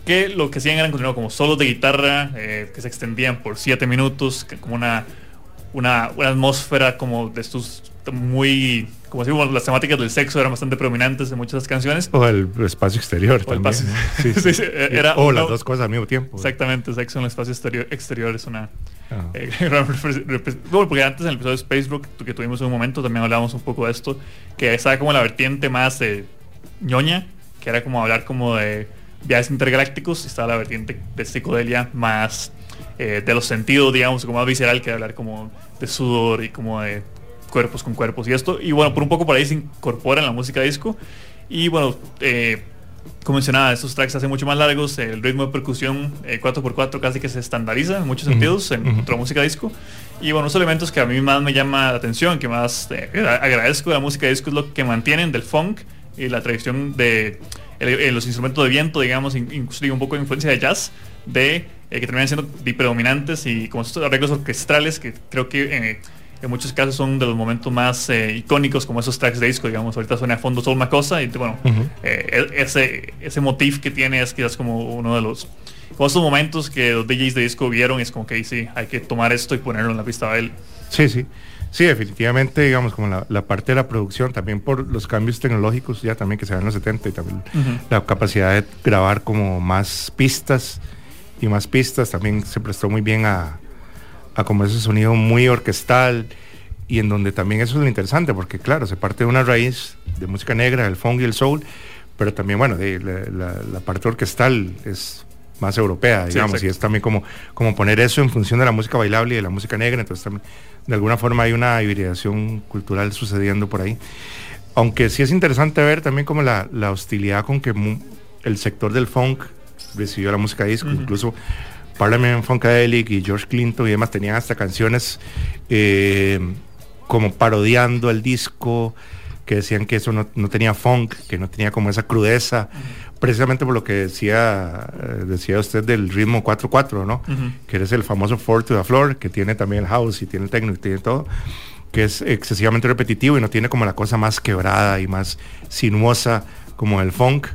que lo que hacían eran como solos de guitarra que se extendían por siete minutos, como una, una, una atmósfera como de estos muy, como decimos, las temáticas del sexo eran bastante predominantes en muchas canciones. O el espacio exterior también. era o las dos cosas al mismo tiempo. Exactamente, sexo en el espacio exterior, exterior es una... Eh, bueno, porque antes en el episodio de Spacebrook que tuvimos un momento también hablábamos un poco de esto, que estaba como la vertiente más eh, ñoña, que era como hablar como de viajes intergalácticos, y estaba la vertiente de psicodelia más eh, de los sentidos, digamos, como más visceral, que hablar como de sudor y como de cuerpos con cuerpos y esto. Y bueno, por un poco por ahí se incorpora en la música disco. Y bueno, eh, como mencionaba, estos tracks se hacen mucho más largos, el ritmo de percusión 4x4 eh, casi que se estandariza en muchos sentidos en otra música disco. Y bueno, unos elementos que a mí más me llama la atención, que más eh, agradezco de la música disco es lo que mantienen del funk y la tradición de los instrumentos de viento, digamos, incluso un poco de influencia de jazz, de que terminan siendo predominantes y como estos arreglos orquestrales que creo que en muchos casos son de los momentos más eh, icónicos como esos tracks de disco, digamos, ahorita suena a fondo solo una cosa y bueno, eh, e-, ese, ese motif que tiene es quizás como uno de los como esos momentos que los DJs de disco vieron es como que sí, hay que tomar esto y ponerlo en la pista de él. Sí, sí. Sí, definitivamente, digamos, como la, parte de la producción, también por los cambios tecnológicos ya también que se dan en los 70 y también la capacidad de grabar como más pistas y más pistas también se prestó muy bien a, a como ese sonido muy orquestal y en donde también eso es lo interesante porque claro, se parte de una raíz de música negra, el funk y el soul, pero también bueno, de, la, parte orquestal es más europea, digamos, y es también como, como poner eso en función de la música bailable y de la música negra, entonces también de alguna forma hay una hibridación cultural sucediendo por ahí. Aunque sí es interesante ver también como la, hostilidad con que el sector del funk recibió la música disco, incluso Parliament Funkadelic y George Clinton y demás tenían hasta canciones eh, como parodiando el disco, que decían que eso no, tenía funk, que no tenía como esa crudeza, precisamente por lo que decía, eh, decía usted del ritmo 4-4, ¿no? Que es el famoso Four to the Floor, que tiene también el house y tiene el techno y tiene todo, que es excesivamente repetitivo y no tiene como la cosa más quebrada y más sinuosa como el funk.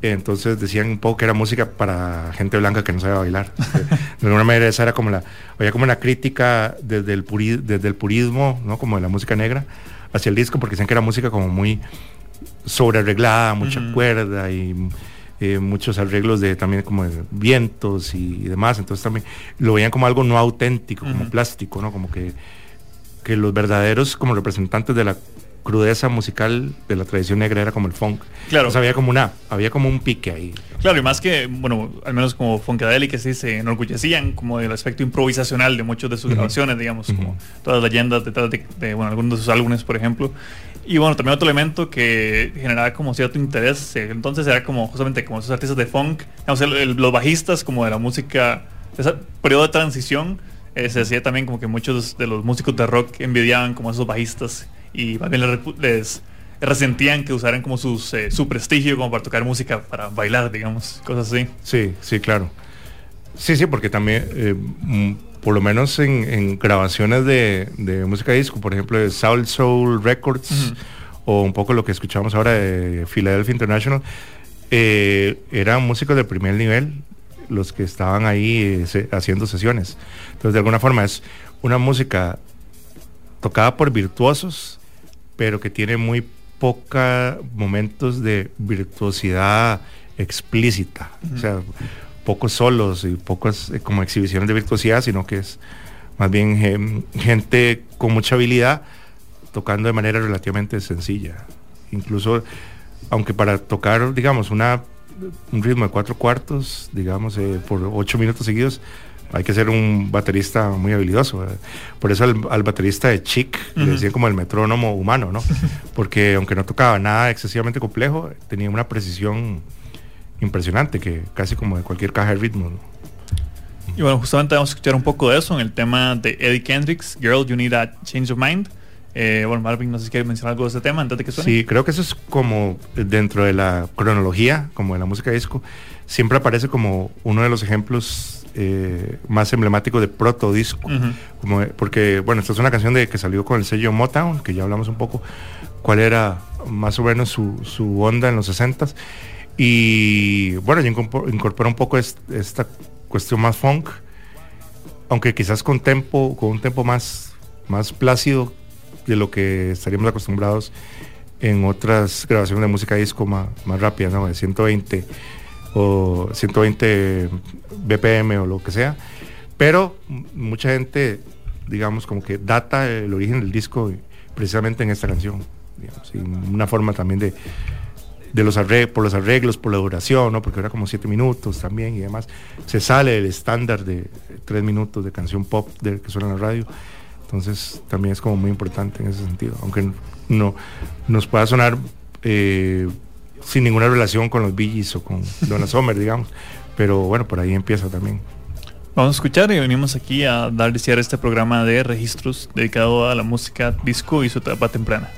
Entonces decían un poco que era música para gente blanca que no sabe bailar. de alguna manera esa era como la, había como una crítica desde el, desde el purismo, ¿no? Como de la música negra, hacia el disco, porque decían que era música como muy sobrearreglada, mucha cuerda y eh, muchos arreglos de también como de vientos y, demás. Entonces también lo veían como algo no auténtico, como plástico, ¿no? Como que, que los verdaderos como representantes de la crudeza musical de la tradición negra era como el funk. Claro. había como una, había como un pique ahí. Claro, y más que, bueno, al menos como Funkadelic, sí se enorgullecían como del aspecto improvisacional de muchos de sus grabaciones, digamos, como todas las leyendas detrás de, bueno, algunos de sus álbumes, por ejemplo. Y bueno, también otro elemento que generaba como cierto interés, eh, entonces era como justamente como esos artistas de funk, digamos, los bajistas como de la música, de ese periodo de transición, eh, se decía también como que muchos de los músicos de rock envidiaban como esos bajistas y más bien les, resentían que usaran como sus, eh, su prestigio como para tocar música, para bailar, digamos, cosas así. Sí, sí, claro. Sí, sí, porque también, eh, por lo menos en, grabaciones de, música disco, por ejemplo, de Soul Soul Records, o un poco lo que escuchamos ahora de Philadelphia International, eh, eran músicos de primer nivel los que estaban ahí haciendo sesiones. Entonces, de alguna forma es una música tocada por virtuosos, pero que tiene muy poca momentos de virtuosidad explícita. O sea, pocos solos y pocas eh, como exhibiciones de virtuosidad, sino que es más bien gente con mucha habilidad tocando de manera relativamente sencilla. Incluso, aunque para tocar, digamos, una, un ritmo de cuatro cuartos, digamos, eh, por ocho minutos seguidos, hay que ser un baterista muy habilidoso. Por eso al, baterista de Chic le decían como el metrónomo humano, ¿no? Porque aunque no tocaba nada excesivamente complejo, tenía una precisión impresionante, que casi como de cualquier caja de ritmo. Y bueno, justamente vamos a escuchar un poco de eso en el tema de Eddie Kendricks, Girl, You Need a Change of Mind. Eh, bueno, Marvin, no sé si quiere mencionar algo de ese tema antes de que suene. Sí, creo que eso es como dentro de la cronología, como de la música disco, siempre aparece como uno de los ejemplos eh, más emblemático de proto disco. como, porque, bueno, esta es una canción de que salió con el sello Motown, que ya hablamos un poco cuál era más o menos su, onda en los 60s. Y bueno, ya incorpora un poco esta cuestión más funk, aunque quizás con tempo, con un tempo más, más plácido de lo que estaríamos acostumbrados en otras grabaciones de música disco más, más rápidas, ¿no? De 120 o 120 BPM o lo que sea. Pero mucha gente, digamos, como que data el origen del disco precisamente en esta canción. Una forma también de, de los arreglos, por los arreglos, por la duración, ¿no? porque era como siete minutos también y demás. Se sale del estándar de tres minutos de canción pop que suena en la radio. Entonces también es como muy importante en ese sentido. Aunque no nos pueda sonar eh, sin ninguna relación con los Billys o con Donna Summer, digamos. Pero bueno, por ahí empieza también. Vamos a escuchar y venimos aquí a dar cierre este programa de registros dedicado a la música disco y su etapa temprana.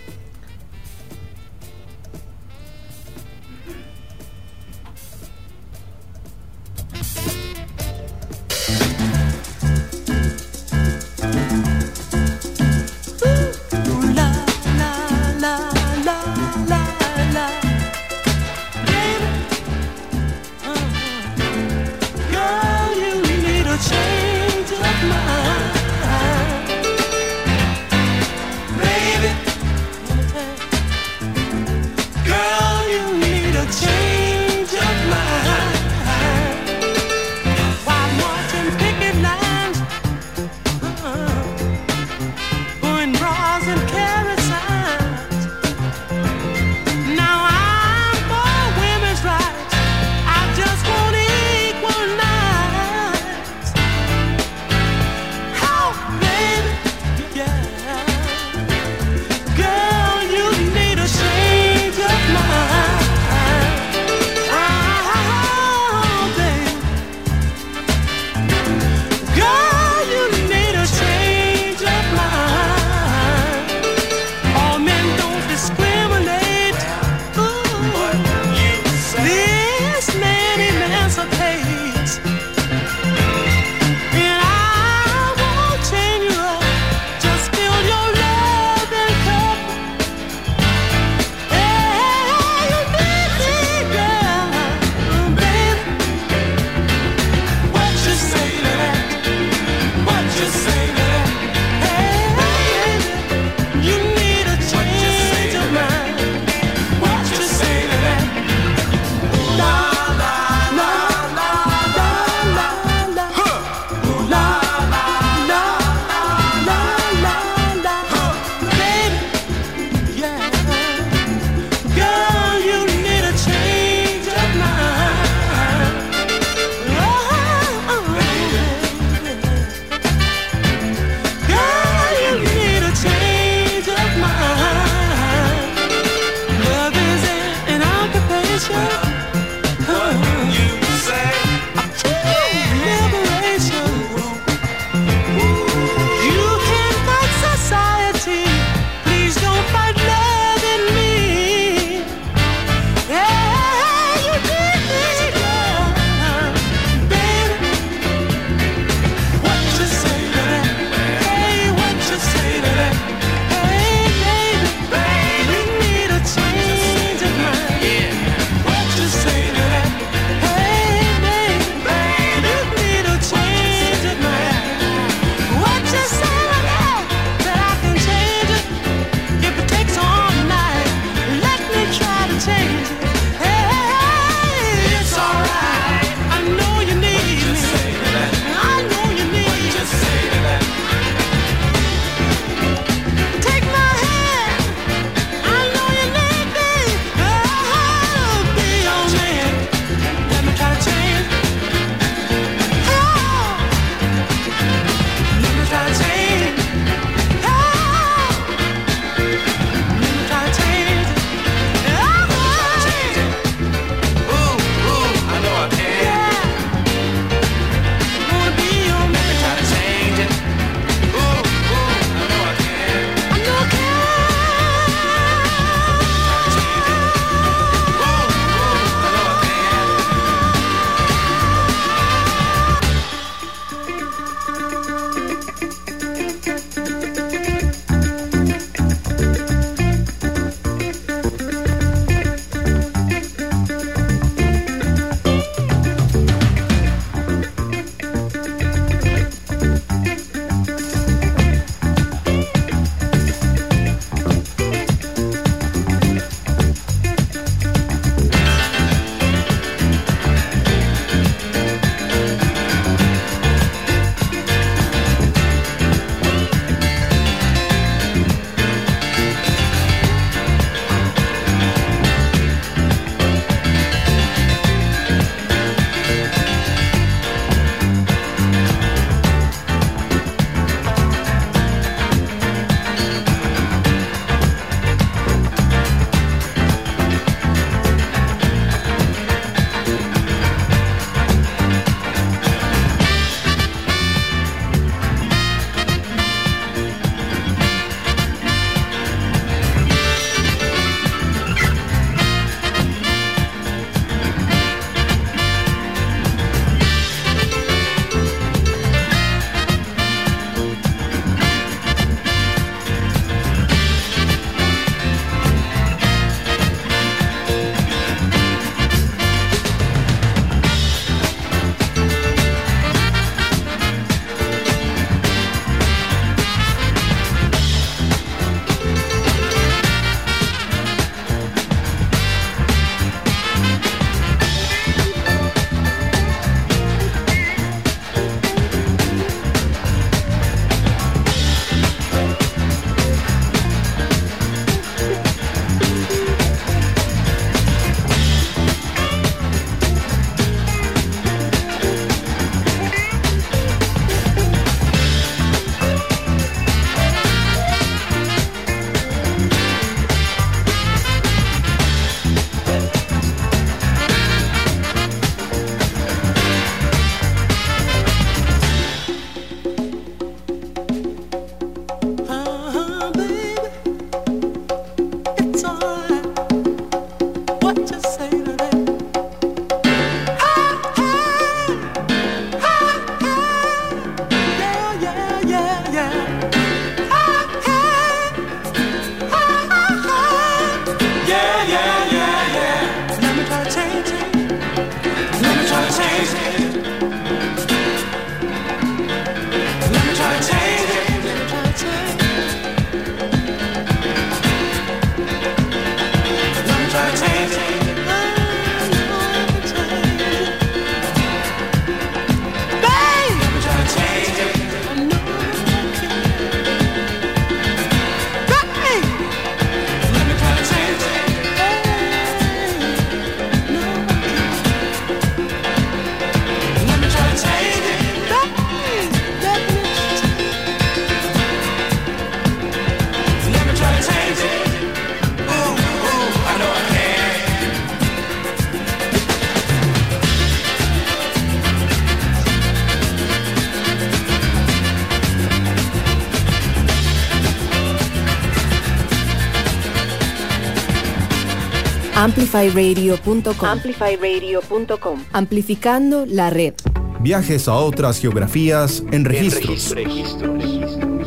amplifyradio.com. Amplifyradio.com. Amplificando la red. Viajes a otras geografías en registros.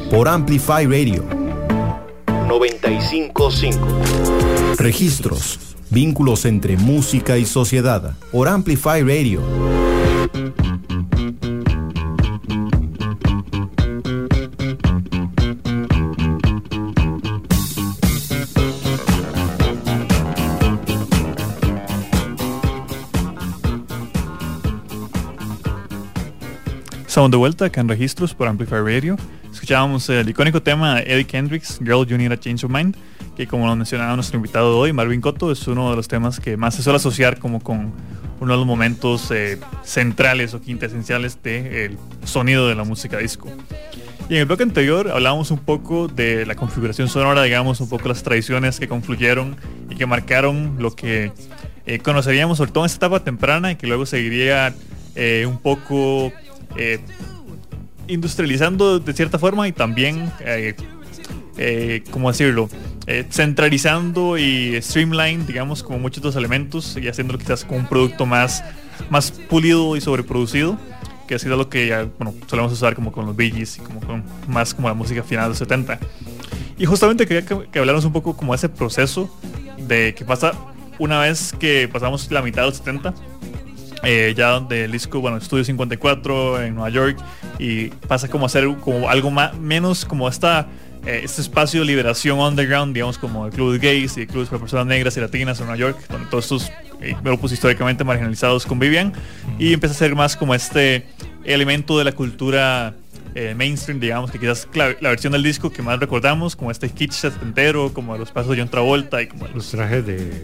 Por Amplify Radio. 955. Registros. Vínculos entre música y sociedad. Por Amplify Radio. Estamos de vuelta acá en Registros por Amplify Radio. Escuchábamos el icónico tema de Eddie Kendricks, Girl You Need a Change of Mind, que como lo mencionaba nuestro invitado de hoy, Marvin Cotto, es uno de los temas que más se suele asociar como con uno de los momentos eh, centrales o quintesenciales del sonido de la música disco. Y en el bloque anterior hablábamos un poco de la configuración sonora, digamos, un poco las tradiciones que confluyeron y que marcaron lo que eh, conoceríamos sobre todo en esta etapa temprana y que luego seguiría eh, un poco eh, industrializando de cierta forma y también, eh, eh, ¿cómo decirlo? centralizando y streamline, digamos, como muchos de los elementos y haciéndolo quizás con un producto más, más pulido y sobreproducido, que ha sido lo que ya, bueno, solemos usar como con los Bee y como con más como la música final de los 70. Y justamente quería que, que habláramos un poco como ese proceso de que pasa una vez que pasamos la mitad de los 70, eh, ya del disco, bueno, Estudio 54 en Nueva York y pasa como a ser como algo más, menos como esta, eh, este espacio de liberación underground, digamos como el club de gays y clubes para personas negras y latinas en Nueva York, donde todos estos eh, grupos históricamente marginalizados convivían y empieza a ser más como este elemento de la cultura eh, mainstream, digamos, que quizás la, la, versión del disco que más recordamos, como este kitsch entero, como los pasos de John Travolta y como los trajes de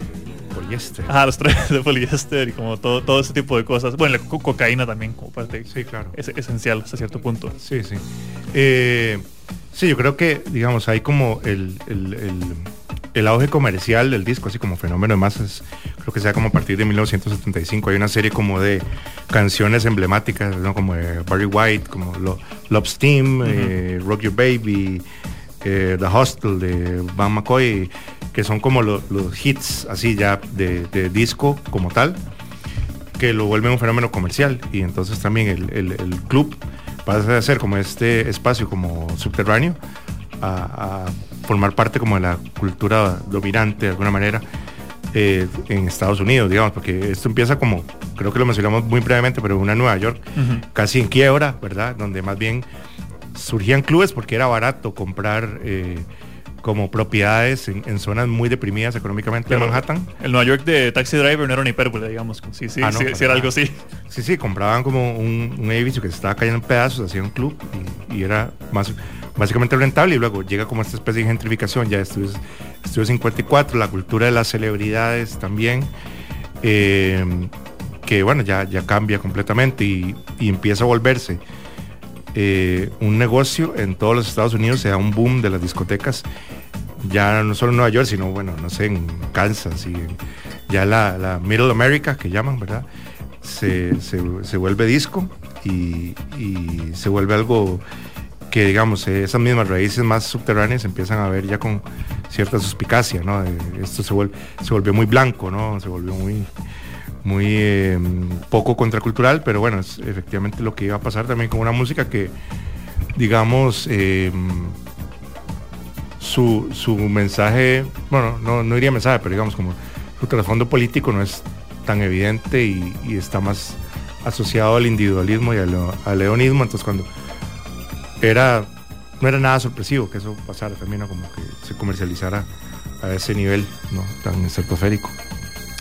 poliéster. Ah, los trajes de poliéster y como todo, todo ese tipo de cosas. Bueno, la co cocaína también como parte sí, claro. es esencial hasta cierto punto. Sí, sí. Eh, sí, yo creo que, digamos, hay como el, el, el, el, auge comercial del disco, así como fenómeno de masas, creo que sea como a partir de 1975. Hay una serie como de canciones emblemáticas, ¿no? como de Barry White, como Lo, Love Steam, uh -huh. eh, Rock Your Baby, eh, The Hostel de Van McCoy, que son como lo, los hits así ya de, de, disco como tal, que lo vuelven un fenómeno comercial. Y entonces también el, el, el club pasa a ser como este espacio como subterráneo a, a, formar parte como de la cultura dominante de alguna manera eh, en Estados Unidos, digamos, porque esto empieza como, creo que lo mencionamos muy brevemente, pero una Nueva York uh -huh. casi en quiebra, ¿verdad? Donde más bien surgían clubes porque era barato comprar eh, como propiedades en, en, zonas muy deprimidas económicamente de Manhattan. El Nueva York de Taxi Driver no era una hipérbole, digamos. Sí, sí, ah, no, sí, sí era algo así. Sí, sí, compraban como un, un, edificio que se estaba cayendo en pedazos, hacían un club y, y, era más básicamente rentable y luego llega como esta especie de gentrificación, ya estudios, estudios 54, la cultura de las celebridades también, eh, que bueno, ya, ya cambia completamente y, y empieza a volverse eh, un negocio en todos los Estados Unidos, se da un boom de las discotecas, ya no solo en Nueva York, sino bueno, no sé, en Kansas y en, ya la, la, Middle America que llaman, ¿verdad? Se, se, se vuelve disco y, y, se vuelve algo que digamos esas mismas raíces más subterráneas empiezan a ver ya con cierta suspicacia, ¿no? Esto se vuelve, se volvió muy blanco, ¿no? Se volvió muy muy eh, poco contracultural, pero bueno, es efectivamente lo que iba a pasar también con una música que, digamos, eh, su, su, mensaje, bueno, no, no diría mensaje, pero digamos como su trasfondo político no es tan evidente y, está más asociado al individualismo y al, al leonismo, entonces cuando era, no era nada sorpresivo que eso pasara también, como que se comercializara a ese nivel ¿no? tan estratosférico.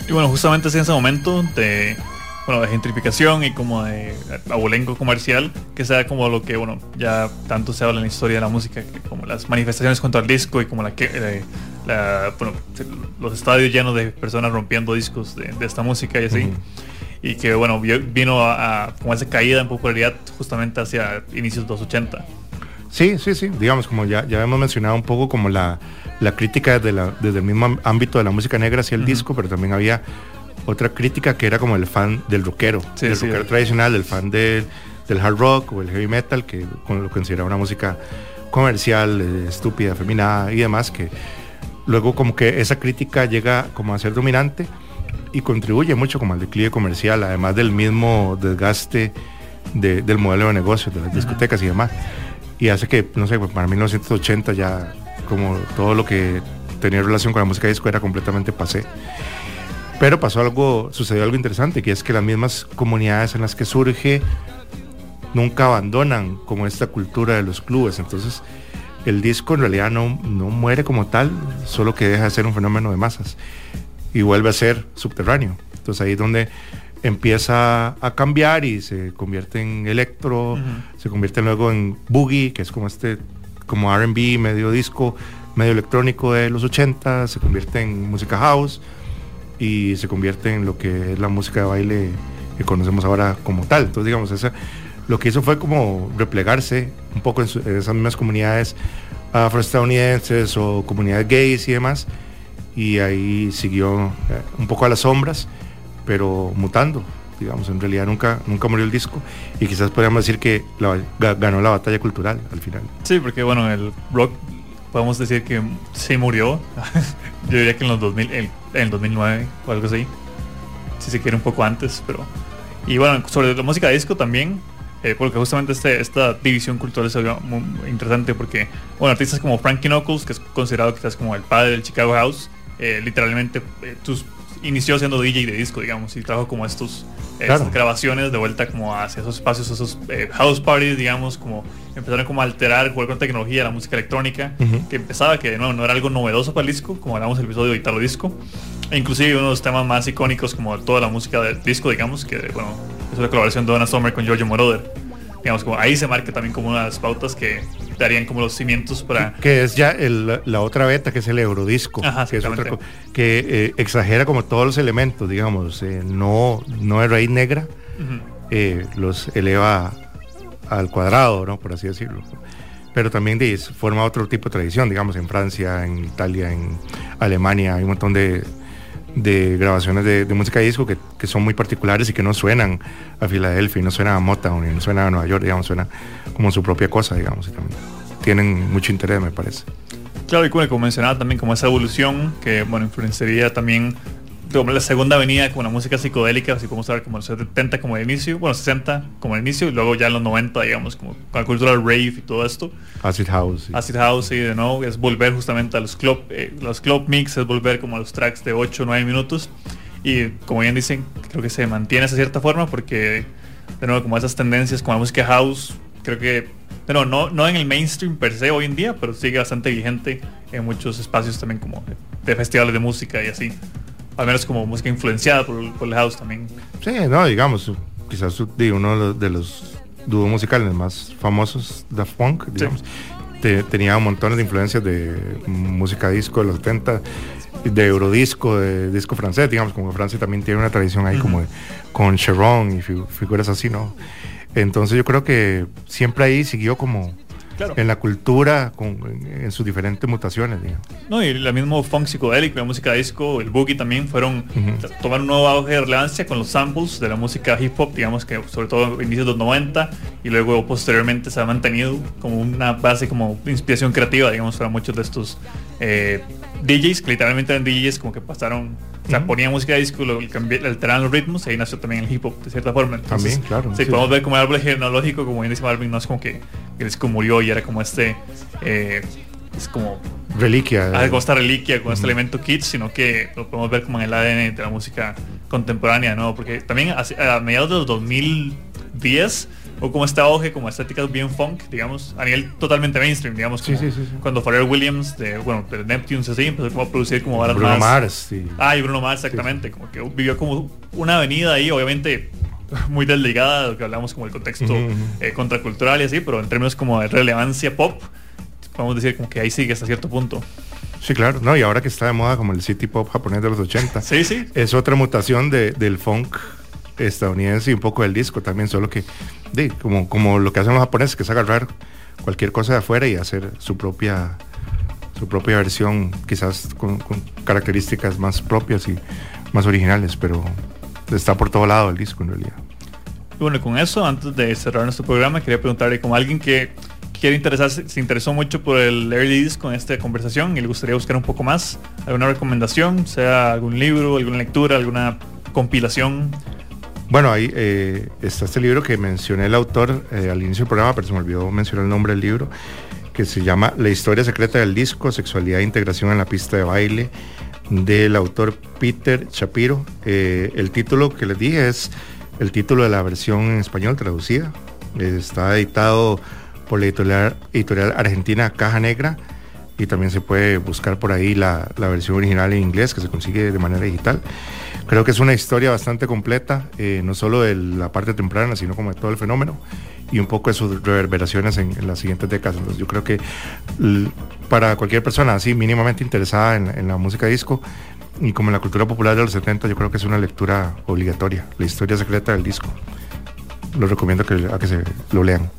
Y bueno, justamente en ese momento de, bueno, de gentrificación y como de abolengo comercial, que sea como lo que, bueno, ya tanto se habla en la historia de la música, que como las manifestaciones contra el disco y como la que, eh, la, bueno, los estadios llenos de personas rompiendo discos de, de esta música y así. Uh -huh. Y que, bueno, vino a, a, como esa caída en popularidad justamente hacia inicios de los 80. Sí, sí, sí, digamos, como ya, ya hemos mencionado un poco como la, la crítica desde, la, desde el mismo ámbito de la música negra hacia el uh -huh. disco, pero también había otra crítica que era como el fan del rockero, sí, del sí, rockero tradicional, del fan de, del hard rock o el heavy metal, que lo consideraba una música comercial, eh, estúpida, feminada y demás, que luego como que esa crítica llega como a ser dominante y contribuye mucho como al declive comercial, además del mismo desgaste de, del modelo de negocio de las discotecas y demás. Y hace que, no sé, para 1980 ya como todo lo que tenía relación con la música disco era completamente pasé. Pero pasó algo, sucedió algo interesante, que es que las mismas comunidades en las que surge nunca abandonan como esta cultura de los clubes. Entonces, el disco en realidad no, no muere como tal, solo que deja de ser un fenómeno de masas y vuelve a ser subterráneo. Entonces ahí es donde empieza a cambiar y se convierte en electro, uh -huh. se convierte luego en boogie, que es como este como R&B, medio disco, medio electrónico de los 80, se convierte en música house y se convierte en lo que es la música de baile que conocemos ahora como tal. Entonces, digamos, esa, lo que hizo fue como replegarse un poco en, su, en esas mismas comunidades afroestadounidenses o comunidades gays y demás, y ahí siguió eh, un poco a las sombras, pero mutando, digamos, en realidad nunca, nunca murió el disco y quizás podríamos decir que la, ganó la batalla cultural al final. Sí, porque bueno, el rock podemos decir que sí murió, yo diría que en los 2000, en, en el 2009 o algo así, si se quiere un poco antes, pero... Y bueno, sobre la música de disco también, eh, porque justamente este, esta división cultural se vio muy interesante porque, bueno, artistas como Frankie Knuckles, que es considerado quizás como el padre del Chicago House, eh, literalmente eh, tus, inició siendo DJ de disco, digamos, y trajo como estos estas grabaciones de vuelta como hacia esos espacios, esos house parties, digamos, como empezaron como a alterar, jugar con tecnología, la música electrónica, que empezaba que no, no era algo novedoso para el disco, como hablamos el episodio de Italo Disco, e inclusive uno de los temas más icónicos como toda la música del disco, digamos, que bueno, es la colaboración de Donna Summer con Giorgio Moroder. Digamos, como ahí se marca también como una de las pautas que darían como los cimientos para... Que es ya la otra beta, que es el Eurodisco, que, es otra, que eh, exagera como todos los elementos, digamos, eh, no, no es raíz negra, eh, los eleva al cuadrado, ¿no? Por así decirlo. Pero también forma otro tipo de tradición, digamos, en Francia, en Italia, en Alemania, hay un montón de, de grabaciones de, música de disco que, son muy particulares y que no suenan a Filadelfia, no suenan a Motown, no suenan a Nueva York, digamos, suena como su propia cosa, digamos, y también tienen mucho interés, me parece. Claro, y como mencionaba también como esa evolución que, bueno, influenciaría también como la segunda avenida con la música psicodélica, así como saber como los 70 como el inicio, bueno, 60 como el inicio, y luego ya en los 90, digamos, como con la cultura del rave y todo esto. Acid House. Acid House, y de nuevo, es volver justamente a los club, eh, los club mix, es volver como a los tracks de 8 o 9 minutos. Y como bien dicen, creo que se mantiene de cierta forma porque, de nuevo, como esas tendencias como la música house, creo que, pero no, no en el mainstream per se hoy en día, pero sigue bastante vigente en muchos espacios también como de festivales de música y así al menos como música influenciada por, el house también. Sí, no, digamos, quizás uno de los dúos musicales más famosos, de Punk, digamos, tenía un montón de influencias de música disco de los 70, de eurodisco, de disco francés, digamos, como Francia también tiene una tradición ahí como con Sharon y figuras así, ¿no? Entonces yo creo que siempre ahí siguió como en la cultura, en sus diferentes mutaciones. No, y el mismo funk psicodélico, la música disco, el boogie también fueron, tomar un nuevo auge de relevancia con los samples de la música hip hop, digamos que sobre todo inicios de los 90 y luego posteriormente se ha mantenido como una base como inspiración creativa, digamos, para muchos de estos eh, DJs, que literalmente eran DJs como que pasaron o sea, ponía música de disco, lo, alteraban los ritmos, ahí nació también el hip hop, de cierta forma. también, claro. Sí, podemos ver como el árbol genealógico, como bien dice Marvin, no es como que el disco murió y era como este, eh, es como... Reliquia. Ah, como esta reliquia, con este elemento kit, sino que lo podemos ver como en el ADN de la música contemporánea, ¿no? Porque también a, a mediados de los 2010 o como este auge, como estéticas bien funk, digamos, a nivel totalmente mainstream, digamos, como cuando Pharrell Williams de, bueno, de Neptunes así, empezó como a producir como balas Bruno Mars, Ah, y Bruno Mars, exactamente, como que vivió como una avenida ahí, obviamente muy desligada de lo que hablamos como el contexto eh, contracultural y así, pero en términos como de relevancia pop, podemos decir como que ahí sigue hasta cierto punto. Sí, claro, no, y ahora que está de moda como el city pop japonés de los 80. Sí, sí. Es otra mutación de, del funk estadounidense y un poco del disco también, solo que de, como, como lo que hacen los japoneses, que es agarrar cualquier cosa de afuera y hacer su propia su propia versión, quizás con, características más propias y más originales, pero está por todo lado el disco en realidad. bueno, con eso, antes de cerrar nuestro programa, quería preguntarle como alguien que quiere interesarse, se interesó mucho por el early disco en esta conversación y le gustaría buscar un poco más, alguna recomendación, sea algún libro, alguna lectura, alguna compilación bueno, ahí eh, está este libro que mencioné el autor eh, al inicio del programa, pero se me olvidó mencionar el nombre del libro, que se llama La historia secreta del disco, sexualidad e integración en la pista de baile, del autor Peter Shapiro. Eh, el título que les dije es el título de la versión en español traducida. está editado por la editorial, argentina Caja Negra y también se puede buscar por ahí la versión original en inglés que se consigue de manera digital. Creo que es una historia bastante completa, eh, no solo de la parte temprana, sino como de todo el fenómeno y un poco de sus reverberaciones en, las siguientes décadas. Yo creo que para cualquier persona así mínimamente interesada en, la música disco y como en la cultura popular de los 70, yo creo que es una lectura obligatoria, la historia secreta del disco. Lo recomiendo que, a que se lo lean.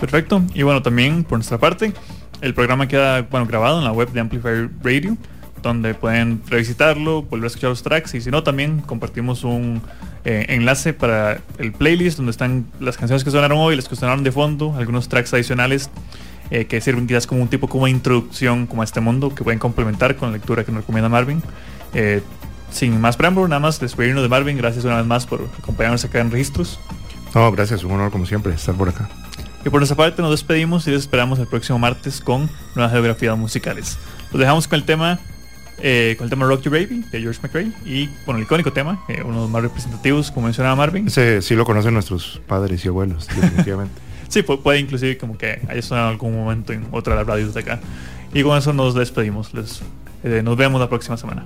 Perfecto. Y bueno, también por nuestra parte, el programa queda bueno, grabado en la web de Amplifier Radio donde pueden revisitarlo, volver a escuchar los tracks y si no también compartimos un eh, enlace para el playlist donde están las canciones que sonaron hoy, las que sonaron de fondo, algunos tracks adicionales eh, que sirven quizás como un tipo como introducción como a este mundo que pueden complementar con la lectura que nos recomienda Marvin. Eh, sin más preámbulo, nada más despedirnos de Marvin, gracias una vez más por acompañarnos acá en Registros. No, gracias, un honor como siempre estar por acá. Y por nuestra parte nos despedimos y les esperamos el próximo martes con nuevas geografías musicales. Los dejamos con el tema eh, con el tema Rock Your Baby de George McRae y con el icónico tema, eh, uno de los más representativos, como mencionaba Marvin. Ese sí lo conocen nuestros padres y abuelos, definitivamente. sí, puede, inclusive como que haya sonado en algún momento en otra de las radios de acá. Y con eso nos despedimos. Les, eh, nos vemos la próxima semana.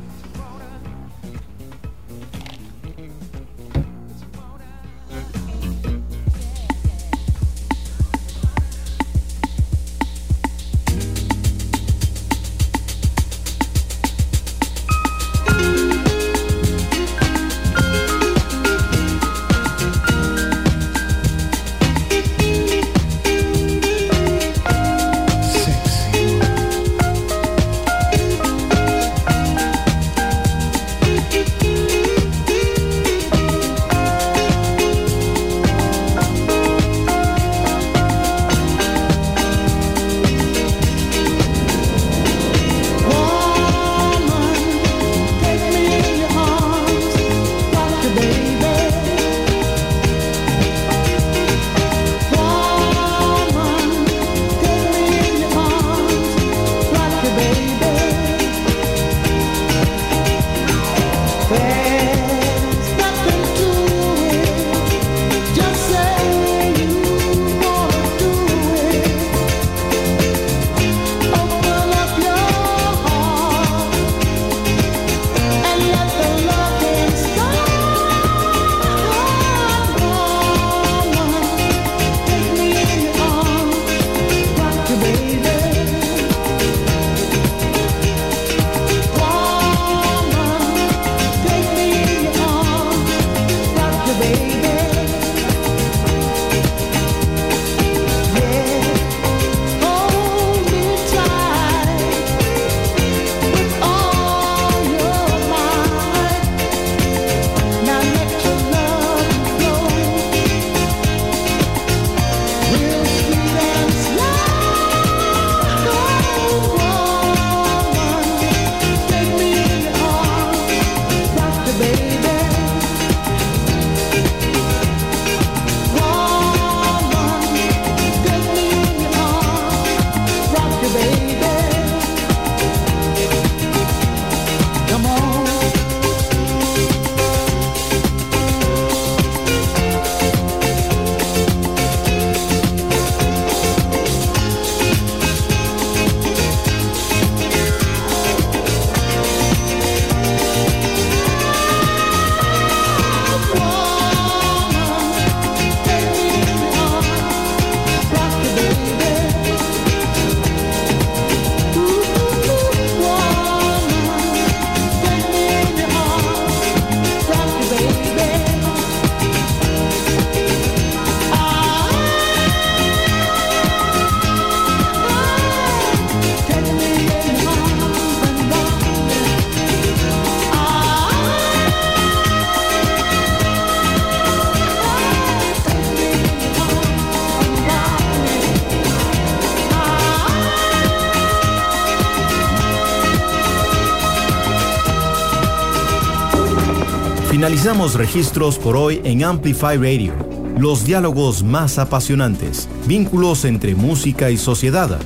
Registros por hoy en Amplify Radio. Los diálogos más apasionantes, vínculos entre música y sociedad.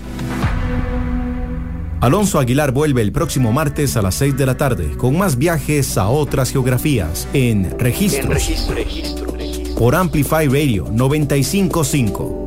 Alonso Aguilar vuelve el próximo martes a las 6 de la tarde con más viajes a otras geografías en Registros. Por Amplify Radio 955